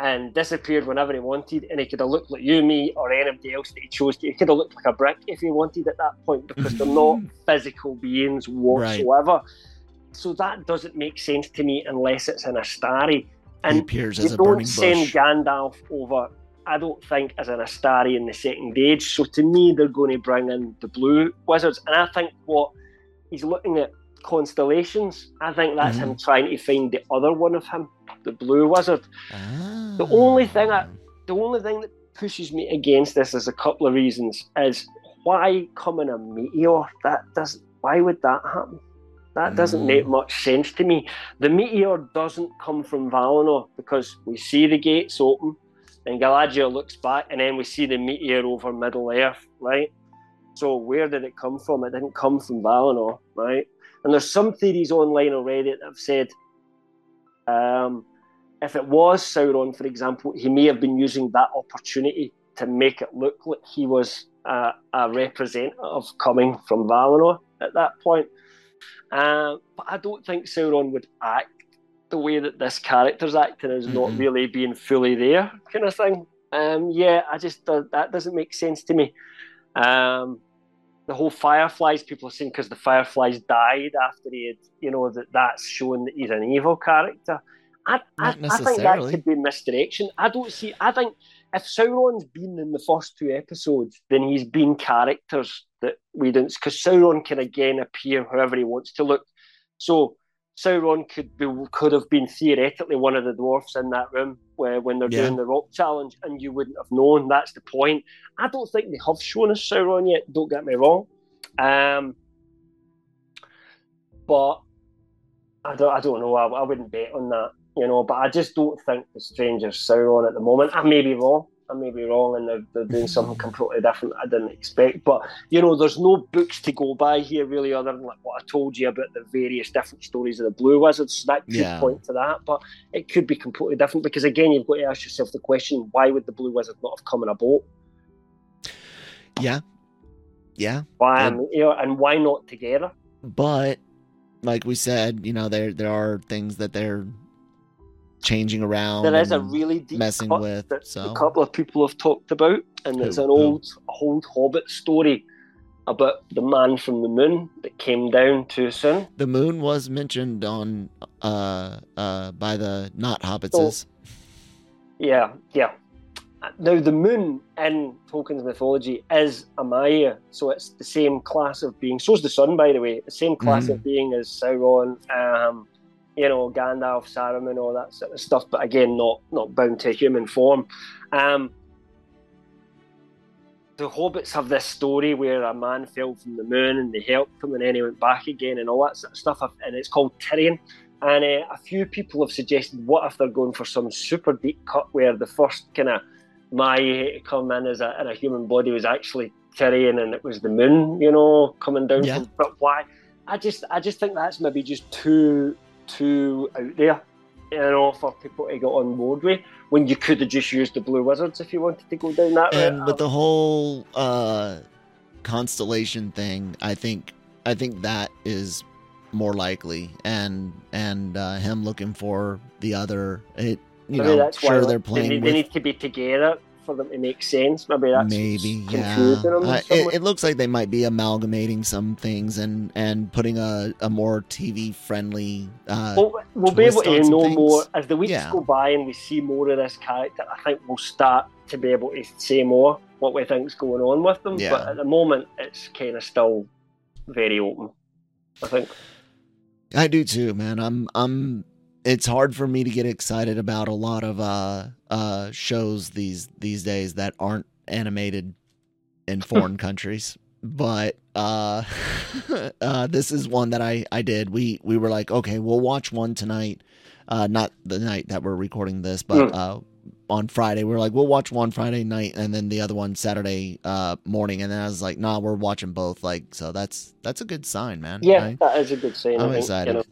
and disappeared whenever he wanted, and he could have looked like you, me, or anybody else that he chose to. He could have looked like a brick if he wanted at that point because they're not *laughs* physical beings whatsoever. Right. So that doesn't make sense to me unless it's an Istari. And he appears as you a don't send bush. Gandalf over I don't think as an Istari in the second age. So to me, they're going to bring in the blue wizards, and I think what he's looking at constellations. I think that's mm-hmm. him trying to find the other one of him, the blue wizard. Ah. The only thing I, the only thing that pushes me against this is a couple of reasons. Is why come in a meteor? That does. Why would that happen? That doesn't mm. make much sense to me. The meteor doesn't come from Valinor because we see the gates open and Galadriel looks back, and then we see the meteor over Middle Earth, right? So where did it come from? It didn't come from Valinor, right? And there's some theories online already that have said um, if it was Sauron, for example, he may have been using that opportunity to make it look like he was a, a representative coming from Valinor at that point. Uh, but I don't think Sauron would act the way that this character's acting is mm-hmm. not really being fully there, kind of thing. Um, yeah, I just uh, that doesn't make sense to me. Um, the whole Fireflies, people are saying because the Fireflies died after he had, you know, that that's showing that he's an evil character. I, I, I, think that could be misdirection. I don't see. I think if Sauron's been in the first two episodes, then he's been characters that we didn't. Because Sauron can again appear however he wants to look. So Sauron could be could have been theoretically one of the dwarfs in that room where, when they're yeah. doing the rock challenge, and you wouldn't have known. That's the point. I don't think they have shown us Sauron yet. Don't get me wrong, um, but I don't. I don't know. I, I wouldn't bet on that, you know. But I just don't think the Stranger's Sauron at the moment. I may be wrong. I may be wrong and they're, they're doing something *laughs* completely different I didn't expect. But, you know, there's no books to go by here really other than like what I told you about the various different stories of the Blue Wizards. So that could yeah. point to that. But it could be completely different because, again, you've got to ask yourself the question why would the Blue Wizard not have come in a boat? Yeah. Yeah. Why, and, you know, and why not together? But like we said, you know, there there are things that they're changing around. There is a really deep messing with. That so a couple of people have talked about, and Who? it's an Who? old old Hobbit story about the man from the moon that came down too soon. the moon was mentioned on uh uh by the not hobbitses. Yeah, yeah. Now the moon in Tolkien's mythology is a Maia, so it's the same class of being. So is the sun, by the way. The same class Mhm. of being as Sauron, um, you know, Gandalf, Saruman, all that sort of stuff. But again, not not bound to human form. Um, the hobbits have this story where a man fell from the moon and they helped him, and then he went back again, and all that sort of stuff. And it's called Tilion. And uh, a few people have suggested, what if they're going for some super deep cut where the first kind of my come in as a, in a human body was actually Tilion, and it was the moon, you know, coming down. Yeah. From, but why? I just, I just think that's maybe just too, too out there, know, for people to get on board with. When you could have just used the Blue Wizards if you wanted to go down that and route. with the whole uh constellation thing i think i think that is more likely and and uh him looking for the other it you Maybe know that's sure why they're they, playing they, with need to be together for them to make sense. Maybe that's maybe yeah. Uh, it, it looks like they might be amalgamating some things and and putting a, a more tv friendly uh Well, we'll be able to know things. more as the weeks Yeah. go by and we see more of this character. I think we'll start to be able to say more what we think's going on with them. Yeah. But at the moment, it's kind of still very open. I think. I do too, man. I'm I'm it's hard for me to get excited about a lot of uh uh shows these these days that aren't animated in *laughs* foreign countries. But uh *laughs* uh this is one that I I did. We we were like, okay, we'll watch one tonight. Uh not the night that we're recording this, but Mm. uh on Friday. We are like, we'll watch one Friday night and then the other one Saturday uh morning and then I was like, nah, we're watching both. Like so that's that's a good sign, man. Yeah, I- that is a good sign. I'm excited. You know.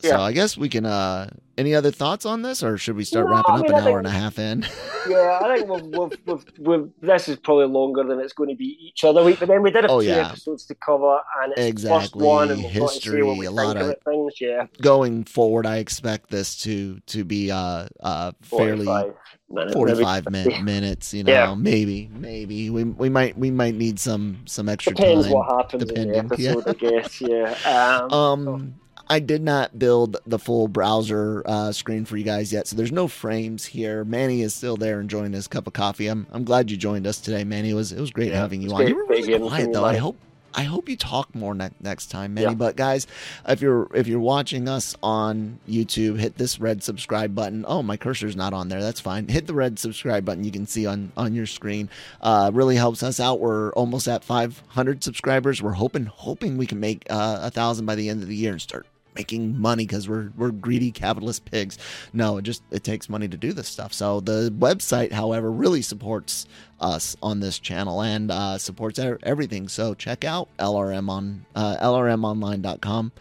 So I guess we can. uh Any other thoughts on this, or should we start No, wrapping I up an I hour think- and a half in? *laughs* Yeah, I think we've, we've, we've, we've, this is probably longer than it's going to be each other week. But then we did have Oh, two yeah. episodes to cover, and it's the first one, and we've got to say History, what we a think lot of things. Yeah, Going forward, I expect this to to be uh uh fairly 45 minutes, forty min- *laughs* minutes. You know, Yeah. maybe maybe we we might we might need some some extra Depends time. what happens in the *laughs* episode, I guess. Yeah. Um, Um, I did not build the full browser uh, screen for you guys yet, so there's no frames here. Manny is still there enjoying his cup of coffee. I'm I'm glad you joined us today, Manny. It was it was great Yeah, having you on. great- You were really quiet though. I hope I hope you talk more ne- next time, Manny. Yeah. But guys, if you're if you're watching us on YouTube, hit this red subscribe button. Oh, my cursor's not on there. That's fine. Hit the red subscribe button. You can see on on your screen. Uh, really helps us out. We're almost at 500 subscribers. We're hoping hoping we can make uh, a thousand by the end of the year and start making money because we're we're greedy capitalist pigs. No, it just it takes money to do this stuff. So the website, however, really supports us on this channel and uh, supports everything. So check out LRM on uh, lrmonline.com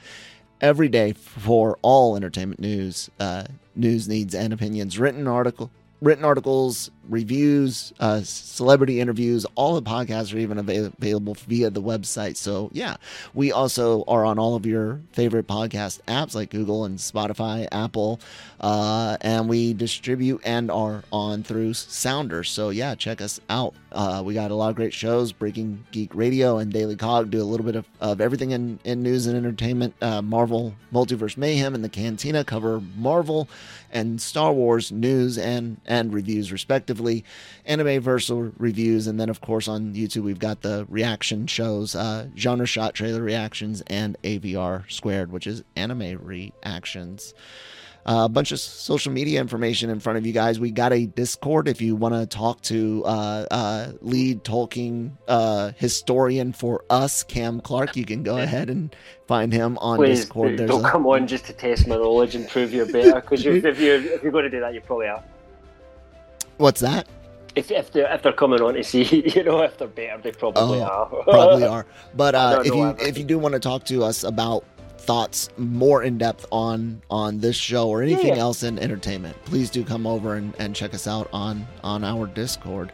every day for all entertainment news, uh, news needs and opinions. Written article, written articles, reviews, uh, celebrity interviews. All the podcasts are even avail- available via the website. So yeah, we also are on all of your favorite podcast apps like Google and Spotify, Apple, uh, and we distribute and are on through Sounder. So yeah, check us out. Uh, we got a lot of great shows. Breaking Geek Radio and Daily Cog do a little bit of, of everything in, in news and entertainment. Uh, Marvel Multiverse Mayhem and the Cantina cover Marvel and Star Wars news and and reviews respectively. Anime Versal reviews, and then of course on YouTube we've got the reaction shows, uh, genre shot trailer reactions, and AVR squared, which is anime reactions. Uh, a bunch of social media information in front of you guys. We got a Discord if you want to talk to uh, uh, lead Tolkien uh, historian for us, Cam Clark. You can go ahead and find him on Please Discord. There's don't a, come on just to test my knowledge and prove you're better. Because if you're if you're going to do that, you probably are. What's that? If if they're if they're coming on to see, *laughs* you know, if they're better, they probably Oh, are. *laughs* probably are. But uh, if you everything. if you do want to talk to us about thoughts more in depth on on this show or anything Yeah. else in entertainment, please do come over and, and check us out on on our Discord.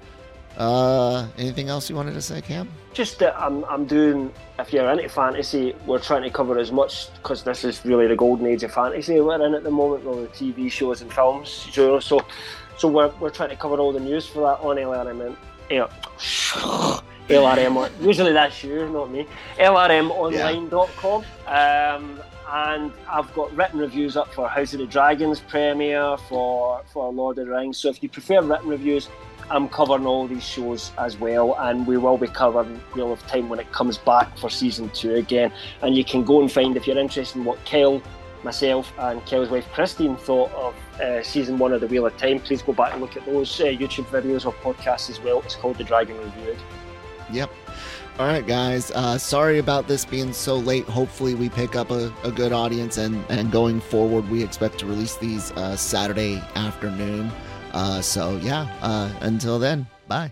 Uh, anything else you wanted to say, Cam? Just that I'm, I'm doing, if you're into fantasy, we're trying to cover as much because this is really the golden age of fantasy we're in at the moment, all the TV shows and films. You know, so so we're, we're trying to cover all the news for that on LRM. Yeah. LRM, usually that's you, not me. LRMonline.com. Um, and I've got written reviews up for House of the Dragons premiere, for, for Lord of the Rings. So if you prefer written reviews, I'm covering all these shows as well, and we will be covering Wheel of Time when it comes back for season two again. And you can go and find if you're interested in what Kyle, myself, and Kyle's wife Christine thought of uh, season one of the Wheel of Time. Please go back and look at those uh, YouTube videos or podcasts as well. It's called The Dragon Reviewed. Yep. All right, guys. Uh, sorry about this being so late. Hopefully, we pick up a, a, good audience, and, and going forward, we expect to release these uh, Saturday afternoon. Uh, so, yeah, uh, until then, bye.